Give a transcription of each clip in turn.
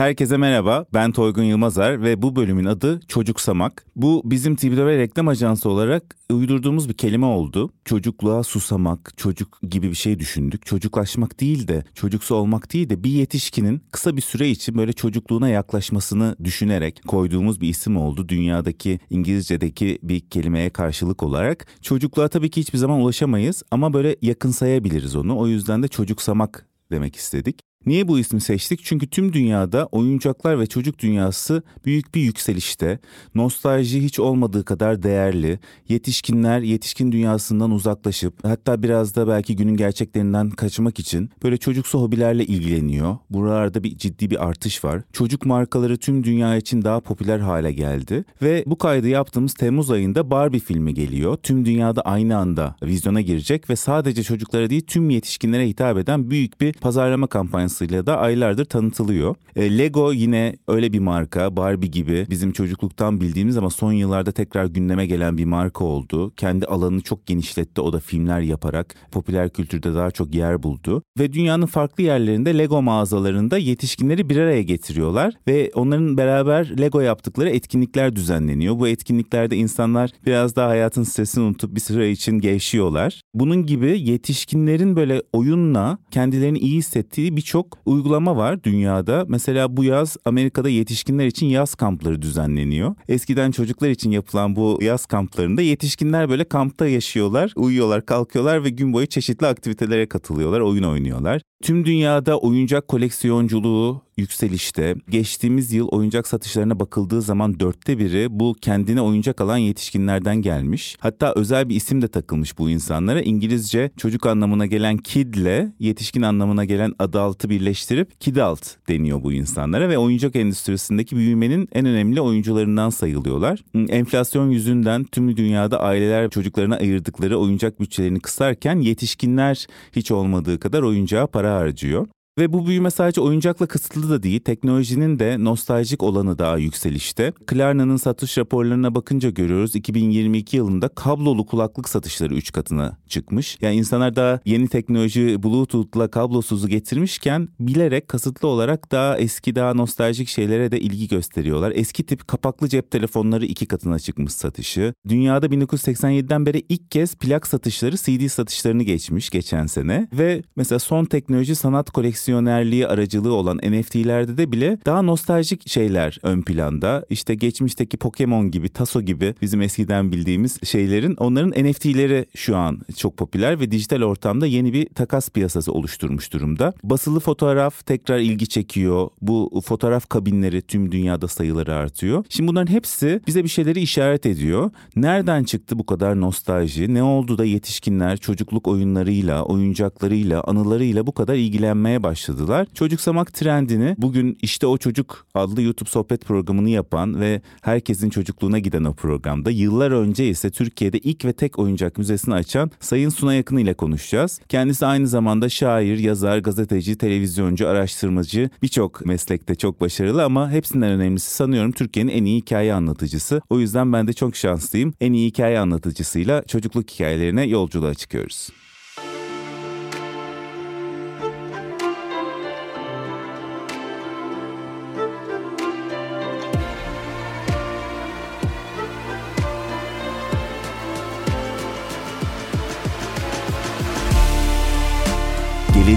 Herkese merhaba, ben Toygun Yılmazer ve bu bölümün adı Çocuksamak. Bu bizim TBW reklam ajansı olarak uydurduğumuz bir kelime oldu. Çocukluğa susamak, çocuk gibi bir şey düşündük. Çocuklaşmak değil de, çocuksu olmak değil de bir yetişkinin kısa bir süre için böyle çocukluğuna yaklaşmasını düşünerek koyduğumuz bir isim oldu. Dünyadaki İngilizce'deki bir kelimeye karşılık olarak. Çocukluğa tabii ki hiçbir zaman ulaşamayız ama böyle yakınsayabiliriz onu. O yüzden de çocuksamak demek istedik. Niye bu ismi seçtik? Çünkü tüm dünyada oyuncaklar ve çocuk dünyası büyük bir yükselişte. Nostalji hiç olmadığı kadar değerli. Yetişkinler yetişkin dünyasından uzaklaşıp hatta biraz da belki günün gerçeklerinden kaçmak için böyle çocuksu hobilerle ilgileniyor. Buralarda bir ciddi bir artış var. Çocuk markaları tüm dünya için daha popüler hale geldi ve bu kaydı yaptığımız Temmuz ayında Barbie filmi geliyor. Tüm dünyada aynı anda vizyona girecek ve sadece çocuklara değil tüm yetişkinlere hitap eden büyük bir pazarlama kampanyası ajansıyla da aylardır tanıtılıyor. E, Lego yine öyle bir marka. Barbie gibi bizim çocukluktan bildiğimiz ama son yıllarda tekrar gündeme gelen bir marka oldu. Kendi alanını çok genişletti o da filmler yaparak popüler kültürde daha çok yer buldu. Ve dünyanın farklı yerlerinde Lego mağazalarında yetişkinleri bir araya getiriyorlar ve onların beraber Lego yaptıkları etkinlikler düzenleniyor. Bu etkinliklerde insanlar biraz daha hayatın stresini unutup bir süre için gevşiyorlar. Bunun gibi yetişkinlerin böyle oyunla kendilerini iyi hissettiği birçok birçok uygulama var dünyada. Mesela bu yaz Amerika'da yetişkinler için yaz kampları düzenleniyor. Eskiden çocuklar için yapılan bu yaz kamplarında yetişkinler böyle kampta yaşıyorlar, uyuyorlar, kalkıyorlar ve gün boyu çeşitli aktivitelere katılıyorlar, oyun oynuyorlar. Tüm dünyada oyuncak koleksiyonculuğu yükselişte. Geçtiğimiz yıl oyuncak satışlarına bakıldığı zaman dörtte biri bu kendine oyuncak alan yetişkinlerden gelmiş. Hatta özel bir isim de takılmış bu insanlara. İngilizce çocuk anlamına gelen kid ile yetişkin anlamına gelen adult'ı birleştirip kidult deniyor bu insanlara ve oyuncak endüstrisindeki büyümenin en önemli oyuncularından sayılıyorlar. Enflasyon yüzünden tüm dünyada aileler çocuklarına ayırdıkları oyuncak bütçelerini kısarken yetişkinler hiç olmadığı kadar oyuncağa para harcıyor. Ve bu büyüme sadece oyuncakla kısıtlı da değil, teknolojinin de nostaljik olanı daha yükselişte. Klarna'nın satış raporlarına bakınca görüyoruz 2022 yılında kablolu kulaklık satışları 3 katına çıkmış. Yani insanlar daha yeni teknoloji Bluetooth'la kablosuzu getirmişken bilerek kasıtlı olarak daha eski daha nostaljik şeylere de ilgi gösteriyorlar. Eski tip kapaklı cep telefonları 2 katına çıkmış satışı. Dünyada 1987'den beri ilk kez plak satışları CD satışlarını geçmiş geçen sene. Ve mesela son teknoloji sanat koleksiyonu koleksiyonerliği aracılığı olan NFT'lerde de bile daha nostaljik şeyler ön planda. İşte geçmişteki Pokemon gibi, Taso gibi bizim eskiden bildiğimiz şeylerin onların NFT'leri şu an çok popüler ve dijital ortamda yeni bir takas piyasası oluşturmuş durumda. Basılı fotoğraf tekrar ilgi çekiyor. Bu fotoğraf kabinleri tüm dünyada sayıları artıyor. Şimdi bunların hepsi bize bir şeyleri işaret ediyor. Nereden çıktı bu kadar nostalji? Ne oldu da yetişkinler çocukluk oyunlarıyla, oyuncaklarıyla, anılarıyla bu kadar ilgilenmeye başladı? Başladılar. Çocuksamak trendini bugün işte o çocuk adlı YouTube sohbet programını yapan ve herkesin çocukluğuna giden o programda yıllar önce ise Türkiye'de ilk ve tek oyuncak müzesini açan Sayın Suna Yakın ile konuşacağız. Kendisi aynı zamanda şair, yazar, gazeteci, televizyoncu, araştırmacı birçok meslekte çok başarılı ama hepsinden önemlisi sanıyorum Türkiye'nin en iyi hikaye anlatıcısı. O yüzden ben de çok şanslıyım. En iyi hikaye anlatıcısıyla çocukluk hikayelerine yolculuğa çıkıyoruz.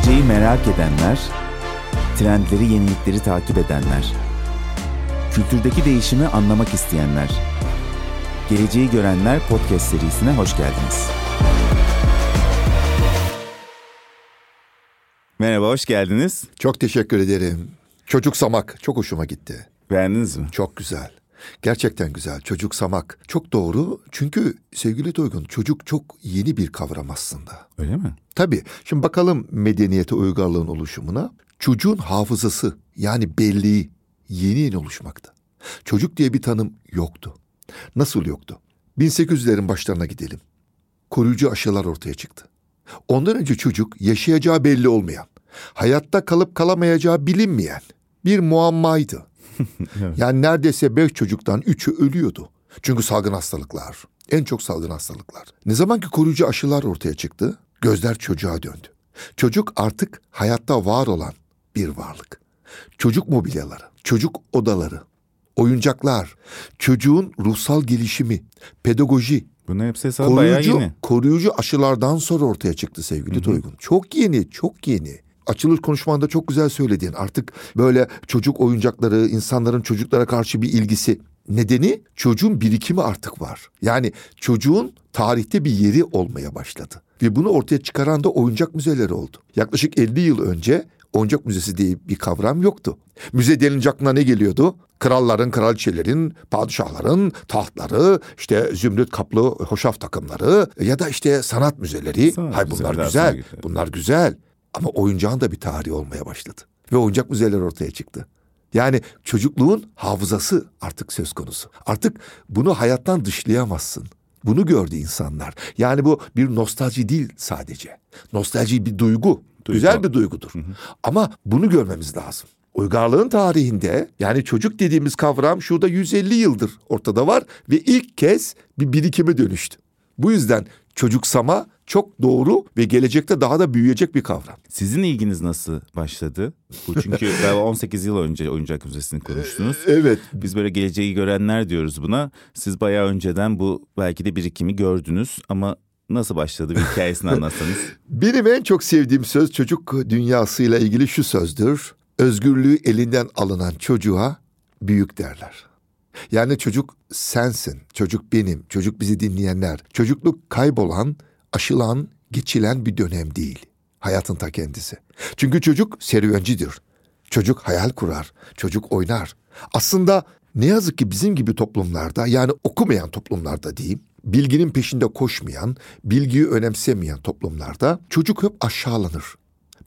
Geleceği merak edenler, trendleri, yenilikleri takip edenler, kültürdeki değişimi anlamak isteyenler, Geleceği Görenler podcast serisine hoş geldiniz. Merhaba, hoş geldiniz. Çok teşekkür ederim. Çocuk samak çok hoşuma gitti. Beğendiniz mi? Çok güzel. Gerçekten güzel. Çocuk samak. Çok doğru. Çünkü sevgili Toygun çocuk çok yeni bir kavram aslında. Öyle mi? Tabii. Şimdi bakalım medeniyete uygarlığın oluşumuna. Çocuğun hafızası yani belleği yeni yeni oluşmakta. Çocuk diye bir tanım yoktu. Nasıl yoktu? 1800'lerin başlarına gidelim. Koruyucu aşılar ortaya çıktı. Ondan önce çocuk yaşayacağı belli olmayan, hayatta kalıp kalamayacağı bilinmeyen bir muammaydı. Yani neredeyse beş çocuktan üçü ölüyordu. Çünkü salgın hastalıklar, en çok salgın hastalıklar. Ne zaman ki koruyucu aşılar ortaya çıktı, gözler çocuğa döndü. Çocuk artık hayatta var olan bir varlık. çocuk mobilyaları, çocuk odaları, oyuncaklar, çocuğun ruhsal gelişimi, pedagoji, Bunların hepsi hesabı bayağı koruyucu, yeni. koruyucu aşılardan sonra ortaya çıktı sevgili Toygun. Çok yeni, çok yeni. Açılış konuşmanda çok güzel söyledin. Artık böyle çocuk oyuncakları, insanların çocuklara karşı bir ilgisi. Nedeni çocuğun birikimi artık var. Yani çocuğun tarihte bir yeri olmaya başladı. Ve bunu ortaya çıkaran da oyuncak müzeleri oldu. Yaklaşık 50 yıl önce oyuncak müzesi diye bir kavram yoktu. Müze denince aklına ne geliyordu? Kralların, kraliçelerin, padişahların tahtları, işte zümrüt kaplı hoşaf takımları ya da işte sanat müzeleri. Sanat Hay bunlar güzel. Bunlar güzel. Ama oyuncağın da bir tarihi olmaya başladı. Ve oyuncak müzeleri ortaya çıktı. Yani çocukluğun hafızası artık söz konusu. Artık bunu hayattan dışlayamazsın. Bunu gördü insanlar. Yani bu bir nostalji değil sadece. Nostalji bir duygu. Güzel bir duygudur. Ama bunu görmemiz lazım. Uygarlığın tarihinde yani çocuk dediğimiz kavram şurada 150 yıldır ortada var ve ilk kez bir birikime dönüştü. Bu yüzden çocuksama çok doğru ve gelecekte daha da büyüyecek bir kavram. Sizin ilginiz nasıl başladı? Bu çünkü galiba 18 yıl önce oyuncak müzesini kurmuştunuz. Evet. Biz böyle geleceği görenler diyoruz buna. Siz bayağı önceden bu belki de birikimi gördünüz ama nasıl başladı bir hikayesini anlatsanız. Benim en çok sevdiğim söz çocuk dünyasıyla ilgili şu sözdür. Özgürlüğü elinden alınan çocuğa büyük derler. Yani çocuk sensin, çocuk benim, çocuk bizi dinleyenler. Çocukluk kaybolan, aşılan, geçilen bir dönem değil. Hayatın ta kendisi. Çünkü çocuk serüvencidir. Çocuk hayal kurar, çocuk oynar. Aslında ne yazık ki bizim gibi toplumlarda yani okumayan toplumlarda diyeyim, bilginin peşinde koşmayan, bilgiyi önemsemeyen toplumlarda çocuk hep aşağılanır.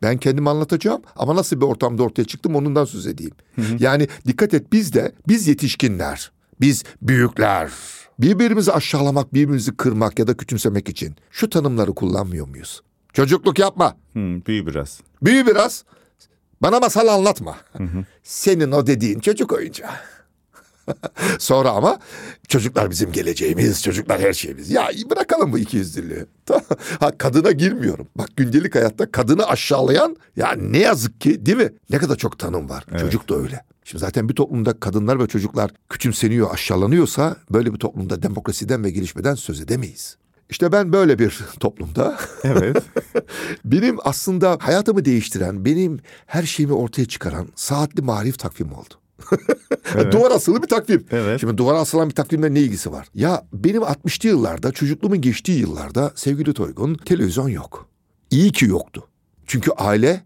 Ben kendimi anlatacağım ama nasıl bir ortamda ortaya çıktım onundan söz edeyim. Yani dikkat et biz de, biz yetişkinler, biz büyükler, birbirimizi aşağılamak, birbirimizi kırmak ya da küçümsemek için şu tanımları kullanmıyor muyuz? Çocukluk yapma, Hmm, büyü biraz. büyü biraz, bana masal anlatma. Senin o dediğin çocuk oyuncağı. Sonra ama çocuklar bizim geleceğimiz, çocuklar her şeyimiz. Ya bırakalım bu ikiyüzlülüğü. ha, kadına girmiyorum. Bak gündelik hayatta kadını aşağılayan ya ne yazık ki değil mi? Ne kadar çok tanım var. Çocuk da öyle. Şimdi zaten bir toplumda kadınlar ve çocuklar küçümseniyor, aşağılanıyorsa böyle bir toplumda demokrasiden ve gelişmeden söz edemeyiz. İşte ben böyle bir toplumda Evet. benim aslında hayatımı değiştiren, benim her şeyimi ortaya çıkaran saatli marif takvim oldu. Duvar asılı bir takvim. Evet. Şimdi duvara asılan bir takvimle ne ilgisi var? Ya benim 60'lı yıllarda, çocukluğumun geçtiği yıllarda sevgili Toygun televizyon yok. İyi ki yoktu. Çünkü aile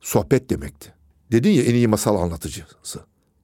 sohbet demekti. Dedin ya en iyi masal anlatıcısı.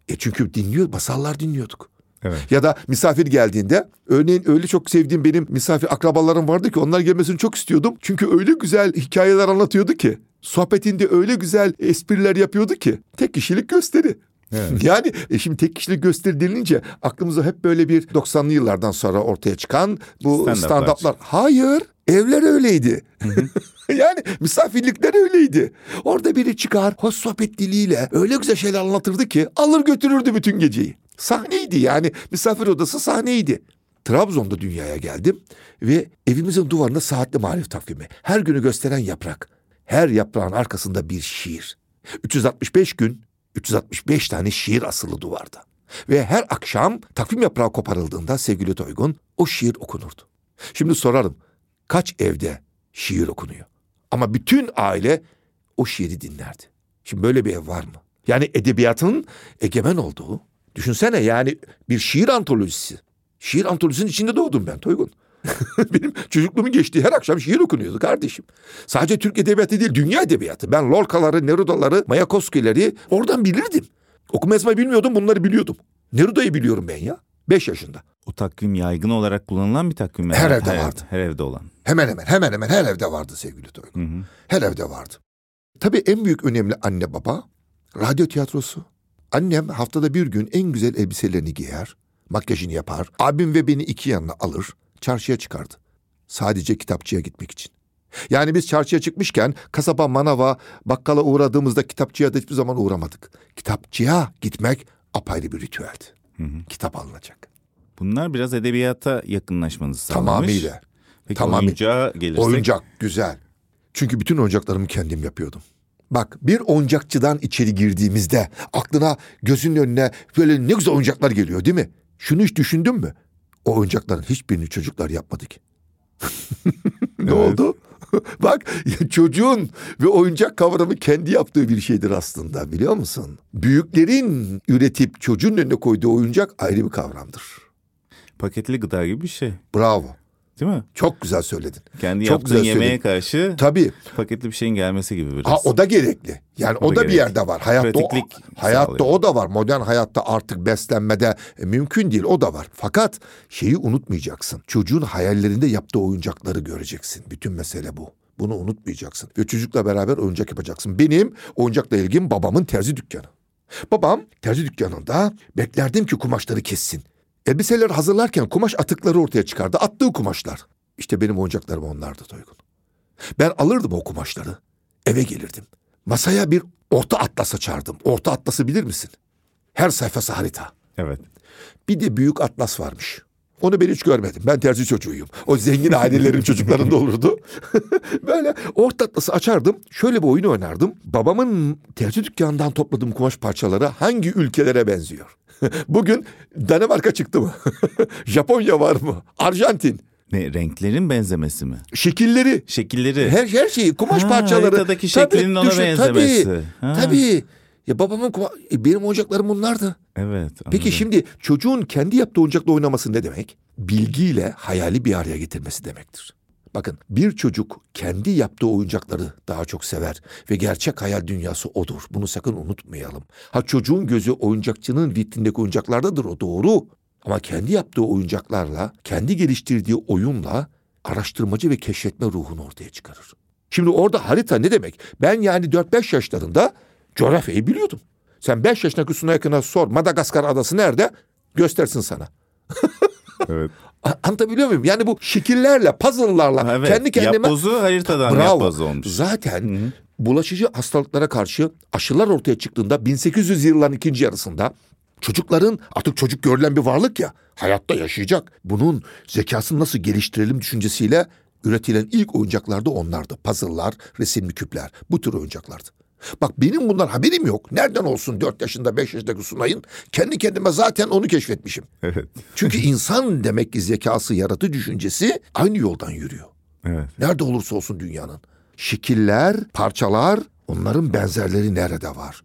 E çünkü dinliyor, masallar dinliyorduk. Evet. Ya da misafir geldiğinde örneğin öyle çok sevdiğim benim misafir akrabalarım vardı ki onlar gelmesini çok istiyordum. Çünkü öyle güzel hikayeler anlatıyordu ki. Sohbetinde öyle güzel espriler yapıyordu ki. Tek kişilik gösteri. Evet. Yani e şimdi tek kişilik gösteri denilince aklımıza hep böyle bir 90'lı yıllardan sonra ortaya çıkan bu Stand-up'lar stand-up'lar. Hayır, evler öyleydi. yani misafirlikler öyleydi. Orada biri çıkar hoş sohbet diliyle öyle güzel şeyler anlatırdı ki alır götürürdü bütün geceyi. Sahneydi yani misafir odası sahneydi. Trabzon'da dünyaya geldim ve evimizin duvarında saatli marif takvimi. Her günü gösteren yaprak. Her yaprağın arkasında bir şiir. 365 gün 365 tane şiir asılı duvarda. Ve her akşam takvim yaprağı koparıldığında sevgili Toygun o şiir okunurdu. Şimdi sorarım kaç evde şiir okunuyor? Ama bütün aile o şiiri dinlerdi. Şimdi böyle bir ev var mı? Yani edebiyatın egemen olduğu. Düşünsene yani bir şiir antolojisi. Şiir antolojisinin içinde doğdum ben Toygun. Benim çocukluğumun geçtiği her akşam şiir okunuyordu kardeşim. Sadece Türk edebiyatı değil dünya edebiyatı. Ben Lorcaları, Neruda'ları, Mayakovski'leri oradan bilirdim. Okuma yazma bilmiyordum bunları biliyordum. Neruda'yı biliyorum ben ya. Beş yaşında. O takvim yaygın olarak kullanılan bir takvim. mi? Her evde vardı. Her evde olan. Hemen hemen hemen hemen her evde vardı sevgili Toygun. Her evde vardı. Tabii en büyük önemli anne baba radyo tiyatrosu. Annem haftada bir gün en güzel elbiselerini giyer, makyajını yapar. Abim ve beni iki yanına alır, çarşıya çıkardı. Sadece kitapçıya gitmek için. Yani biz çarşıya çıkmışken kasaba, manava, bakkala uğradığımızda kitapçıya da hiçbir zaman uğramadık. Kitapçıya gitmek apayrı bir ritüeldi. Kitap alınacak. Bunlar biraz edebiyata yakınlaşmanızı sağlamış. Tamamıyla. Peki Tamamıyla. oyuncağa gelirsek. Oyuncak güzel. Çünkü bütün oyuncaklarımı kendim yapıyordum. Bak bir oyuncakçıdan içeri girdiğimizde aklına gözünün önüne böyle ne güzel oyuncaklar geliyor değil mi? Şunu hiç düşündün mü? O oyuncakların hiçbirini çocuklar yapmadı ki. ne Evet. oldu? Bak çocuğun ve oyuncak kavramı kendi yaptığı bir şeydir aslında biliyor musun? Büyüklerin üretip çocuğun önüne koyduğu oyuncak ayrı bir kavramdır. Paketli gıda gibi bir şey. Bravo. Değil mi? Çok güzel söyledin. Kendi Çok yaptığın güzel yemeğe söyledin. karşı Tabii. paketli bir şeyin gelmesi gibi biraz. Ha o da gerekli. Yani o, O da da, bir yerde var. Hayatta o, Pratiklik hayatta sağlıyor. o da var. Modern hayatta artık beslenmede e, mümkün değil. O da var. Fakat şeyi unutmayacaksın. Çocuğun hayallerinde yaptığı oyuncakları göreceksin. Bütün mesele bu. Bunu unutmayacaksın. Ve çocukla beraber oyuncak yapacaksın. Benim oyuncakla ilgim babamın terzi dükkanı. Babam terzi dükkanında beklerdim ki kumaşları kessin. Elbiseleri hazırlarken kumaş atıkları ortaya çıkardı. Attığı kumaşlar. İşte benim oyuncaklarım onlardı Toygun. Ben alırdım o kumaşları. Eve gelirdim. Masaya bir orta atlas açardım. Orta atlası bilir misin? Her sayfası harita. Evet. Bir de büyük atlas varmış. Onu ben hiç görmedim. Ben terzi çocuğuyum. O zengin ailelerin çocuklarında olurdu. Böyle orta atlası açardım. Şöyle bir oyun oynardım. Babamın terzi dükkanından topladığım kumaş parçaları hangi ülkelere benziyor? Bugün Danimarka çıktı mı? Japonya var mı? Arjantin. Ne renklerin benzemesi mi? Şekilleri. Şekilleri. Her her şeyi kumaş Ha, parçaları. haritadaki şeklinin ona benzemesi. Tabii. Ha. Tabii. Ya babamın kuma- e, benim oyuncaklarım bunlardı. Evet. Peki anladım. şimdi çocuğun kendi yaptığı oyuncakla oynaması ne demek? Bilgiyle hayali bir araya getirmesi demektir. Bakın bir çocuk kendi yaptığı oyuncakları daha çok sever ve gerçek hayal dünyası odur. Bunu sakın unutmayalım. Ha çocuğun gözü oyuncakçının vitrindeki oyuncaklardadır o doğru. Ama kendi yaptığı oyuncaklarla, kendi geliştirdiği oyunla araştırmacı ve keşfetme ruhunu ortaya çıkarır. Şimdi orada harita ne demek? Ben yani 4-5 yaşlarında coğrafyayı biliyordum. Sen 5 yaşındaki Suna yakına sor Madagaskar adası nerede? Göstersin sana. Evet. Anlatabiliyor muyum? Yani bu şekillerle, puzzle'larla evet. kendi kendime... Yapbozu haritadan Bravo. yapbozu olmuş. Zaten bulaşıcı hastalıklara karşı aşılar ortaya çıktığında 1800 yılların ikinci yarısında çocukların artık çocuk görülen bir varlık ya hayatta yaşayacak. Bunun zekasını nasıl geliştirelim düşüncesiyle üretilen ilk oyuncaklar da onlardı. Puzzle'lar, resimli küpler bu tür oyuncaklardı. Bak benim bundan haberim yok. Nereden olsun 4 yaşında 5 yaşındaki Sunay'ın kendi kendime zaten onu keşfetmişim. Evet. Çünkü insan demek ki zekası, yaratı düşüncesi aynı yoldan yürüyor. Evet. Nerede olursa olsun dünyanın. Şekiller, parçalar, onların benzerleri nerede var?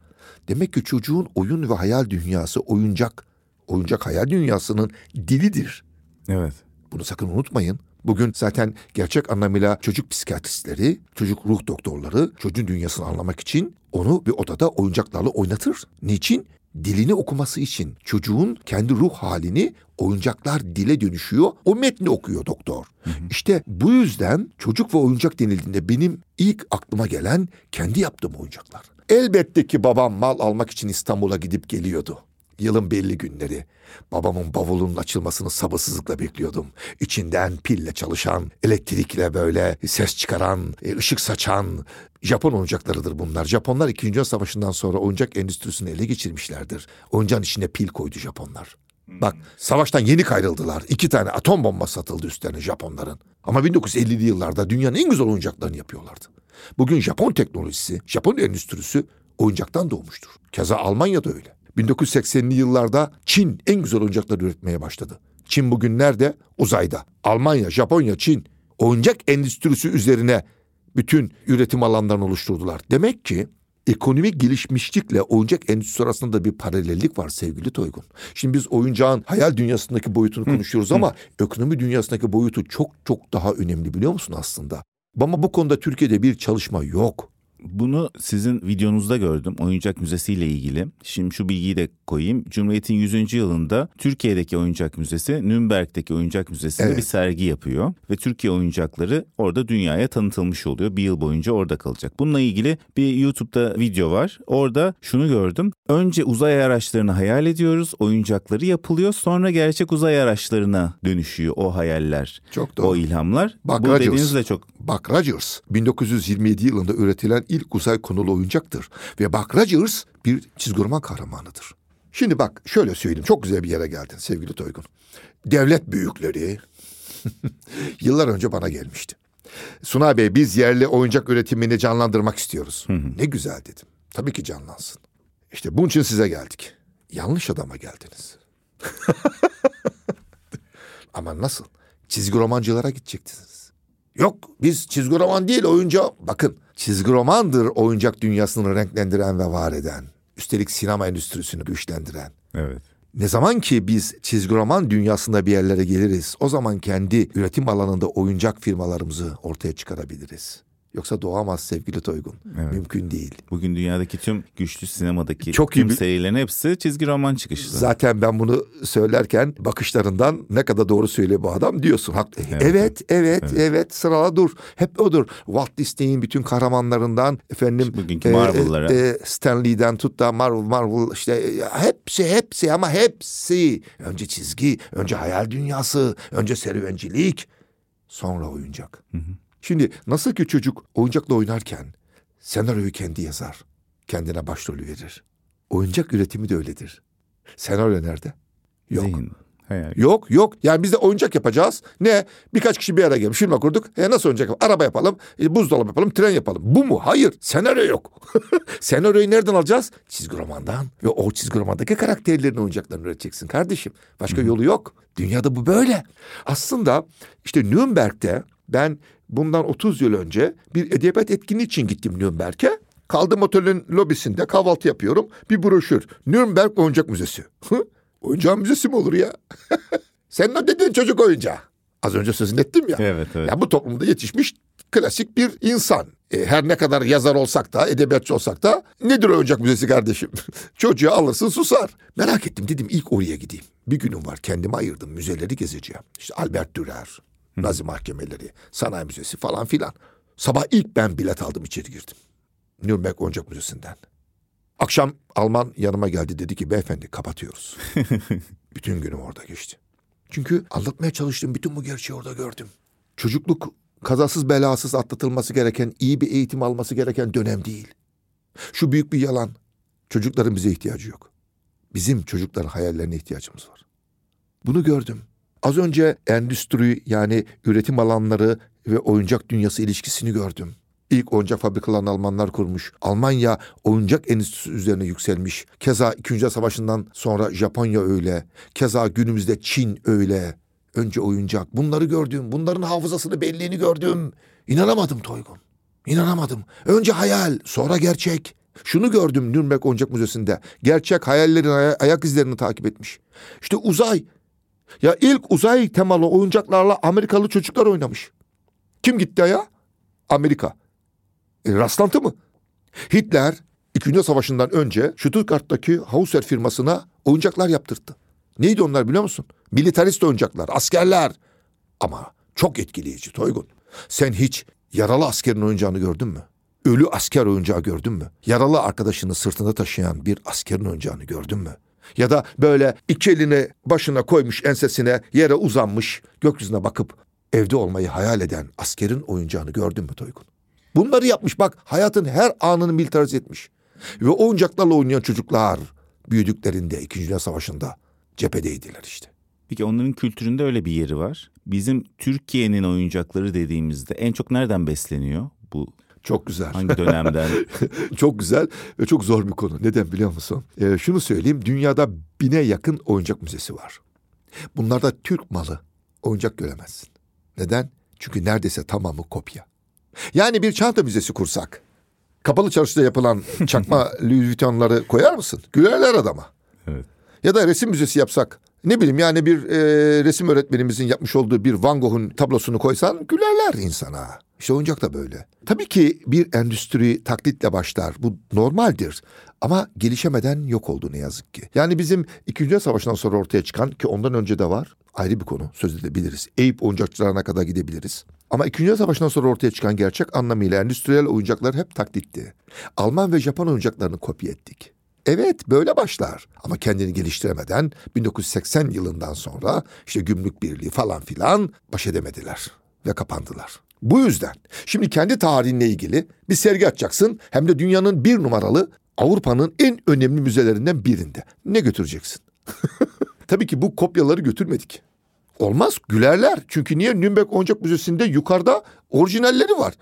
Demek ki çocuğun oyun ve hayal dünyası oyuncak, oyuncak hayal dünyasının dilidir. Evet. Bunu sakın unutmayın. Bugün zaten gerçek anlamıyla çocuk psikiyatristleri, çocuk ruh doktorları çocuğun dünyasını anlamak için onu bir odada oyuncaklarla oynatır. Niçin? Dilini okuması için. Çocuğun kendi ruh halini oyuncaklar dile dönüşüyor. O metni okuyor doktor. İşte bu yüzden çocuk ve oyuncak denildiğinde benim ilk aklıma gelen kendi yaptığım oyuncaklar. Elbette ki babam mal almak için İstanbul'a gidip geliyordu. Yılın belli günleri. Babamın bavulunun açılmasını sabırsızlıkla bekliyordum. İçinden pille çalışan, elektrikle böyle ses çıkaran, e, ışık saçan Japon oyuncaklarıdır bunlar. Japonlar 2. Dünya Savaşı'ndan sonra oyuncak endüstrisini ele geçirmişlerdir. Oyuncağın içine pil koydu Japonlar. Bak savaştan yeni kayrıldılar. İki tane atom bombası satıldı üstlerine Japonların. Ama 1950'li yıllarda dünyanın en güzel oyuncaklarını yapıyorlardı. Bugün Japon teknolojisi, Japon endüstrisi oyuncaktan doğmuştur. Keza Almanya'da öyle. 1980'li yıllarda Çin en güzel oyuncakları üretmeye başladı. Çin bugün nerede? Uzayda. Almanya, Japonya, Çin oyuncak endüstrisi üzerine bütün üretim alanlarını oluşturdular. Demek ki ekonomik gelişmişlikle oyuncak endüstrisi arasında bir paralellik var sevgili Toygun. Şimdi biz oyuncağın hayal dünyasındaki boyutunu konuşuyoruz ama ekonomi dünyasındaki boyutu çok çok daha önemli biliyor musun aslında? Ama bu konuda Türkiye'de bir çalışma yok. Bunu sizin videonuzda gördüm oyuncak müzesi ile ilgili. Şimdi şu bilgiyi de koyayım. Cumhuriyet'in 100. yılında Türkiye'deki oyuncak müzesi Nürnberg'deki oyuncak müzesinde Evet. bir sergi yapıyor. Ve Türkiye oyuncakları orada dünyaya tanıtılmış oluyor. Bir yıl boyunca orada kalacak. Bununla ilgili bir YouTube'da video var. Orada şunu gördüm. Önce uzay araçlarını hayal ediyoruz. Oyuncakları yapılıyor. Sonra gerçek uzay araçlarına dönüşüyor o hayaller. Çok doğru. O ilhamlar. Bak Bu dediğiniz de çok Buck Rogers 1927 yılında üretilen ilk uzay konulu oyuncaktır. Ve Buck Rogers bir çizgi roman kahramanıdır. Şimdi bak şöyle söyleyeyim çok güzel bir yere geldin sevgili Toygun. Devlet büyükleri yıllar önce bana gelmişti. Sunay Bey biz yerli oyuncak üretimini canlandırmak istiyoruz. Ne güzel dedim. Tabii ki canlansın. İşte bunun için size geldik. Yanlış adama geldiniz. Ama nasıl? Çizgi romancılara gidecektiniz. Yok biz çizgi roman değil oyuncu. Bakın çizgi romandır oyuncak dünyasını renklendiren ve var eden. Üstelik sinema endüstrisini güçlendiren. Evet. Ne zaman ki biz çizgi roman dünyasında bir yerlere geliriz, o zaman kendi üretim alanında oyuncak firmalarımızı ortaya çıkarabiliriz. Yoksa doğamaz sevgili Toygun. Evet. Mümkün değil. Bugün dünyadaki tüm güçlü sinemadaki Çok iyi tüm bir- serilerin hepsi çizgi roman çıkışlı. Zaten ben bunu söylerken bakışlarından ne kadar doğru söylüyor bu adam diyorsun. Haklı. Evet, evet, evet, sırala dur. Hep odur. Walt Disney'in bütün kahramanlarından efendim Bugünkü Marvel'lara. e, Stanley'den tut da Marvel Marvel işte e, hepsi hepsi ama hepsi. Önce çizgi, önce hayal dünyası, önce serüvencilik, sonra oyuncak. Şimdi nasıl ki çocuk oyuncakla oynarken senaryoyu kendi yazar, kendine başrolü verir. Oyuncak üretimi de öyledir. Senaryo nerede? Yok. Zihin, hayal. Yok yok. Yani biz de oyuncak yapacağız. Ne? Birkaç kişi bir araya gelmiş. Firma kurduk. E nasıl oyuncak yapalım? Araba yapalım. e, buzdolabı yapalım. Tren yapalım. Bu mu? Hayır. Senaryo yok. Senaryoyu nereden alacağız? Çizgi romandan. Ve o çizgi romandaki karakterlerin oyuncaklarını üreteceksin kardeşim. Başka yolu yok. Dünyada bu böyle. Aslında işte Nürnberg'de ben bundan 30 yıl önce bir edebiyat etkinliği için gittim Nürnberg'e. Kaldım otelin lobisinde kahvaltı yapıyorum. Bir broşür. Nürnberg Oyuncak Müzesi. Oyuncak müzesi mi olur ya? Senin o dediğin çocuk oyuncağı. Az önce sözünü ettim ya. Evet evet. Ya bu toplumda yetişmiş klasik bir insan. E, her ne kadar yazar olsak da, edebiyatçı olsak da nedir oyuncak müzesi kardeşim? Çocuğu alırsın susar. Merak ettim dedim ilk oraya gideyim. Bir günüm var kendime ayırdım müzeleri gezeceğim. İşte Albert Dürer, Nazi mahkemeleri, sanayi müzesi falan filan. Sabah ilk ben bilet aldım içeri girdim. Nürnberg Oyuncak Müzesi'nden. Akşam Alman yanıma geldi dedi ki beyefendi kapatıyoruz. Bütün günüm orada geçti. Çünkü anlatmaya çalıştığım bütün bu gerçeği orada gördüm. Çocukluk kazasız belasız atlatılması gereken, iyi bir eğitim alması gereken dönem değil. Şu büyük bir yalan. Çocukların bize ihtiyacı yok. Bizim çocukların hayallerine ihtiyacımız var. Bunu gördüm. Az önce endüstri yani üretim alanları ve oyuncak dünyası ilişkisini gördüm. İlk oyuncak fabrikalarını Almanlar kurmuş. Almanya oyuncak endüstrisi üzerine yükselmiş. Keza İkinci Dünya Savaşı'ndan sonra Japonya öyle. Keza günümüzde Çin öyle. Önce oyuncak. Bunları gördüm. Bunların hafızasını belleğini gördüm. İnanamadım Toygun. İnanamadım. Önce hayal, sonra gerçek. Şunu gördüm Nürnberg Oyuncak Müzesi'nde. Gerçek hayallerin aya- ayak izlerini takip etmiş. İşte uzay. Ya ilk uzay temalı oyuncaklarla Amerikalı çocuklar oynamış. Kim gitti aya? Amerika. E, rastlantı mı? Hitler İkinci Dünya Savaşı'ndan önce Stuttgart'taki Hauser firmasına oyuncaklar yaptırdı. Neydi onlar biliyor musun? Militarist oyuncaklar, askerler. Ama çok etkileyici Toygun. Sen hiç yaralı askerin oyuncağını gördün mü? Ölü asker oyuncağı gördün mü? Yaralı arkadaşını sırtında taşıyan bir askerin oyuncağını gördün mü? Ya da böyle iki elini başına koymuş ensesine yere uzanmış gökyüzüne bakıp evde olmayı hayal eden askerin oyuncağını gördün mü Toygun? Bunları yapmış bak hayatın her anını militarize etmiş. Ve oyuncaklarla oynayan çocuklar büyüdüklerinde İkinci Dünya Savaşı'nda cephedeydiler işte. Peki onların kültüründe öyle bir yeri var. Bizim Türkiye'nin oyuncakları dediğimizde en çok nereden besleniyor? Bu Çok güzel. hangi dönemden? çok güzel ve çok zor bir konu. Neden biliyor musun? Ee, şunu söyleyeyim. Dünyada bine yakın oyuncak müzesi var. Bunlarda Türk malı oyuncak göremezsin. Neden? Çünkü neredeyse tamamı kopya. Yani bir çanta müzesi kursak, kapalı çarşıda yapılan çakma Louis Vuitton'ları koyar mısın? Gülerler adama. evet. Ya da resim müzesi yapsak. Ne bileyim yani bir e, resim öğretmenimizin yapmış olduğu bir Van Gogh'un tablosunu koysan gülerler insana. İşte oyuncak da böyle. Tabii ki bir endüstri taklitle başlar. Bu normaldir. Ama gelişemeden yok oldu ne yazık ki. Yani bizim İkinci Dünya Savaşı'ndan sonra ortaya çıkan ki ondan önce de var. Ayrı bir konu söz edebiliriz. Eyüp oyuncakçılarına kadar gidebiliriz. Ama İkinci Dünya Savaşı'ndan sonra ortaya çıkan gerçek anlamıyla endüstriyel oyuncaklar hep taklitti. Alman ve Japon oyuncaklarını kopya ettik. Evet böyle başlar ama kendini geliştiremeden 1980 yılından sonra işte gümrük birliği falan filan baş edemediler ve kapandılar. Bu yüzden şimdi kendi tarihinle ilgili bir sergi açacaksın hem de dünyanın bir numaralı Avrupa'nın en önemli müzelerinden birinde. Ne götüreceksin? Tabii ki bu kopyaları götürmedik. Olmaz gülerler. Çünkü niye Nürnberg Oyuncak Müzesi'nde yukarıda orijinalleri var.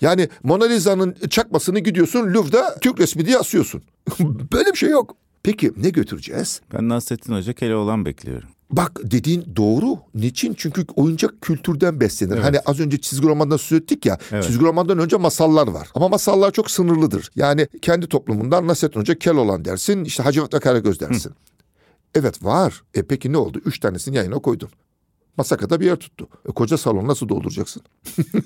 Yani Mona Lisa'nın çakmasını gidiyorsun Louvre'da Türk resmi diye asıyorsun. Böyle bir şey yok. Peki ne götüreceğiz? Ben Nasrettin Hoca Keloğlan bekliyorum. Bak dediğin doğru. Niçin? Çünkü oyuncak kültürden beslenir. Evet. Hani az önce çizgi romandan söz ettik ya. Evet. Çizgi romandan önce masallar var. Ama masallar çok sınırlıdır. Yani kendi toplumundan Nasrettin Hoca Keloğlan dersin. işte Hacivat ve Karagöz dersin. Evet var. E peki ne oldu? Üç tanesini yayına koydun. Masakada bir yer tuttu. E, koca salon nasıl dolduracaksın?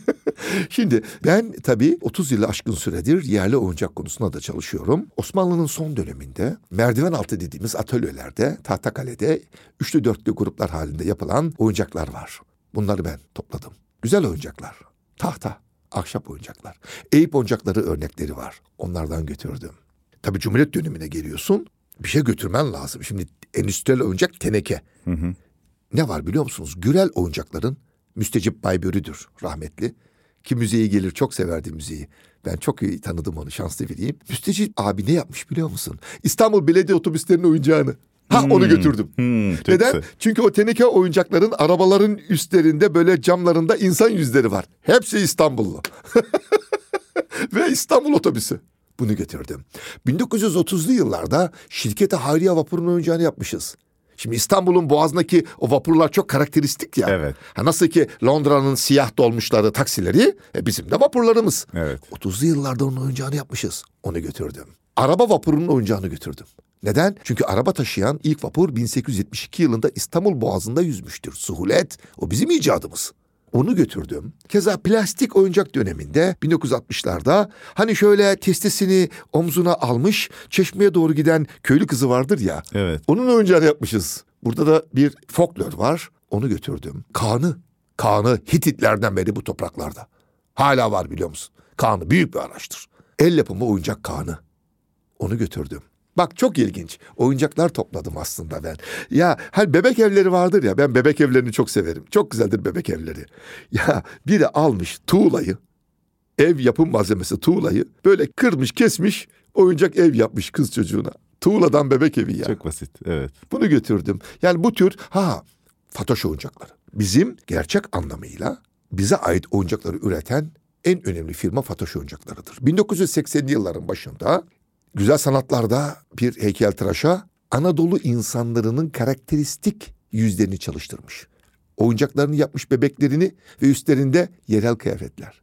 Şimdi ben tabii 30 yılı aşkın süredir yerli oyuncak konusunda da çalışıyorum. Osmanlı'nın son döneminde merdiven altı dediğimiz atölyelerde, Tahtakale'de üçlü dörtlü gruplar halinde yapılan oyuncaklar var. Bunları ben topladım. Güzel oyuncaklar. Tahta, ahşap oyuncaklar. Eyüp oyuncakları örnekleri var. Onlardan götürdüm. Tabii Cumhuriyet dönemine geliyorsun. Bir şey götürmen lazım. Şimdi endüstriyel oyuncak teneke. Hı hı. Ne var biliyor musunuz? Gürel oyuncakların Müstecip Baybörü'dür rahmetli. Ki müziği gelir çok severdi müziği. Ben çok iyi tanıdım onu şanslı biriyim. Müstecip abi ne yapmış biliyor musun? İstanbul Belediye Otobüslerinin oyuncağını. Ha onu götürdüm. Hmm, Neden? güzel. Çünkü o teneke oyuncakların arabaların üstlerinde böyle camlarında insan yüzleri var. Hepsi İstanbullu. Ve İstanbul otobüsü. Bunu götürdüm. 1930'lu yıllarda şirkete Hayriye vapurunun oyuncağını yapmışız. Şimdi İstanbul'un boğazındaki o vapurlar çok karakteristik ya. Evet. Ha nasıl ki Londra'nın siyah dolmuşları, taksileri e bizim de vapurlarımız. Evet. 30'lu yıllarda onun oyuncağını yapmışız. Onu götürdüm. Araba vapurunun oyuncağını götürdüm. Neden? Çünkü araba taşıyan ilk vapur 1872 yılında İstanbul Boğazı'nda yüzmüştür. Suhulet o bizim icadımız. Onu götürdüm. Keza plastik oyuncak döneminde 1960'larda hani şöyle testisini omzuna almış çeşmeye doğru giden köylü kızı vardır ya. Evet. Onun oyuncağını yapmışız. Burada da bir folklor var. Onu götürdüm. Kaan'ı. Kaan'ı Hititlerden beri bu topraklarda. Hala var biliyor musun? Kaan'ı büyük bir araçtır. El yapımı oyuncak Kaan'ı. Onu götürdüm. Bak çok ilginç. Oyuncaklar topladım aslında ben. Ya hani bebek evleri vardır ya ben bebek evlerini çok severim. Çok güzeldir bebek evleri. Ya biri almış tuğlayı, ev yapım malzemesi tuğlayı böyle kırmış kesmiş oyuncak ev yapmış kız çocuğuna. Tuğladan bebek evi ya. Çok basit. Evet. Bunu götürdüm. Yani bu tür ha Fatoş oyuncakları. Bizim gerçek anlamıyla bize ait oyuncakları üreten en önemli firma Fatoş oyuncaklarıdır. 1980'li yılların başında güzel sanatlarda bir heykeltıraşa Anadolu insanlarının karakteristik yüzlerini çalıştırmış. Oyuncaklarını yapmış bebeklerini ve üstlerinde yerel kıyafetler.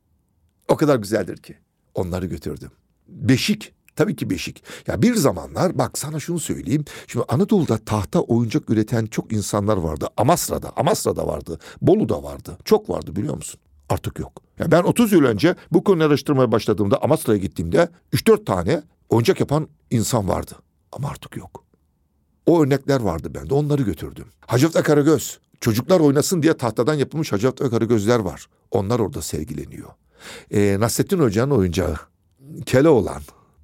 O kadar güzeldir ki. Onları götürdüm. Beşik. Tabii ki beşik. Ya bir zamanlar bak sana şunu söyleyeyim. Şimdi Anadolu'da tahta oyuncak üreten çok insanlar vardı. Amasra'da, Amasra'da vardı. Bolu'da vardı. Çok vardı biliyor musun? Artık yok. Ya ben 30 yıl önce bu konuyu araştırmaya başladığımda Amasra'ya gittiğimde 3-4 tane oyuncak yapan insan vardı. Ama artık yok. O örnekler vardı bende. Onları götürdüm. Hacıvat ve Karagöz. Çocuklar oynasın diye tahtadan yapılmış Hacıvat ve Karagözler var. Onlar orada sergileniyor. Ee, Nasrettin Hoca'nın oyuncağı. Keloğlan.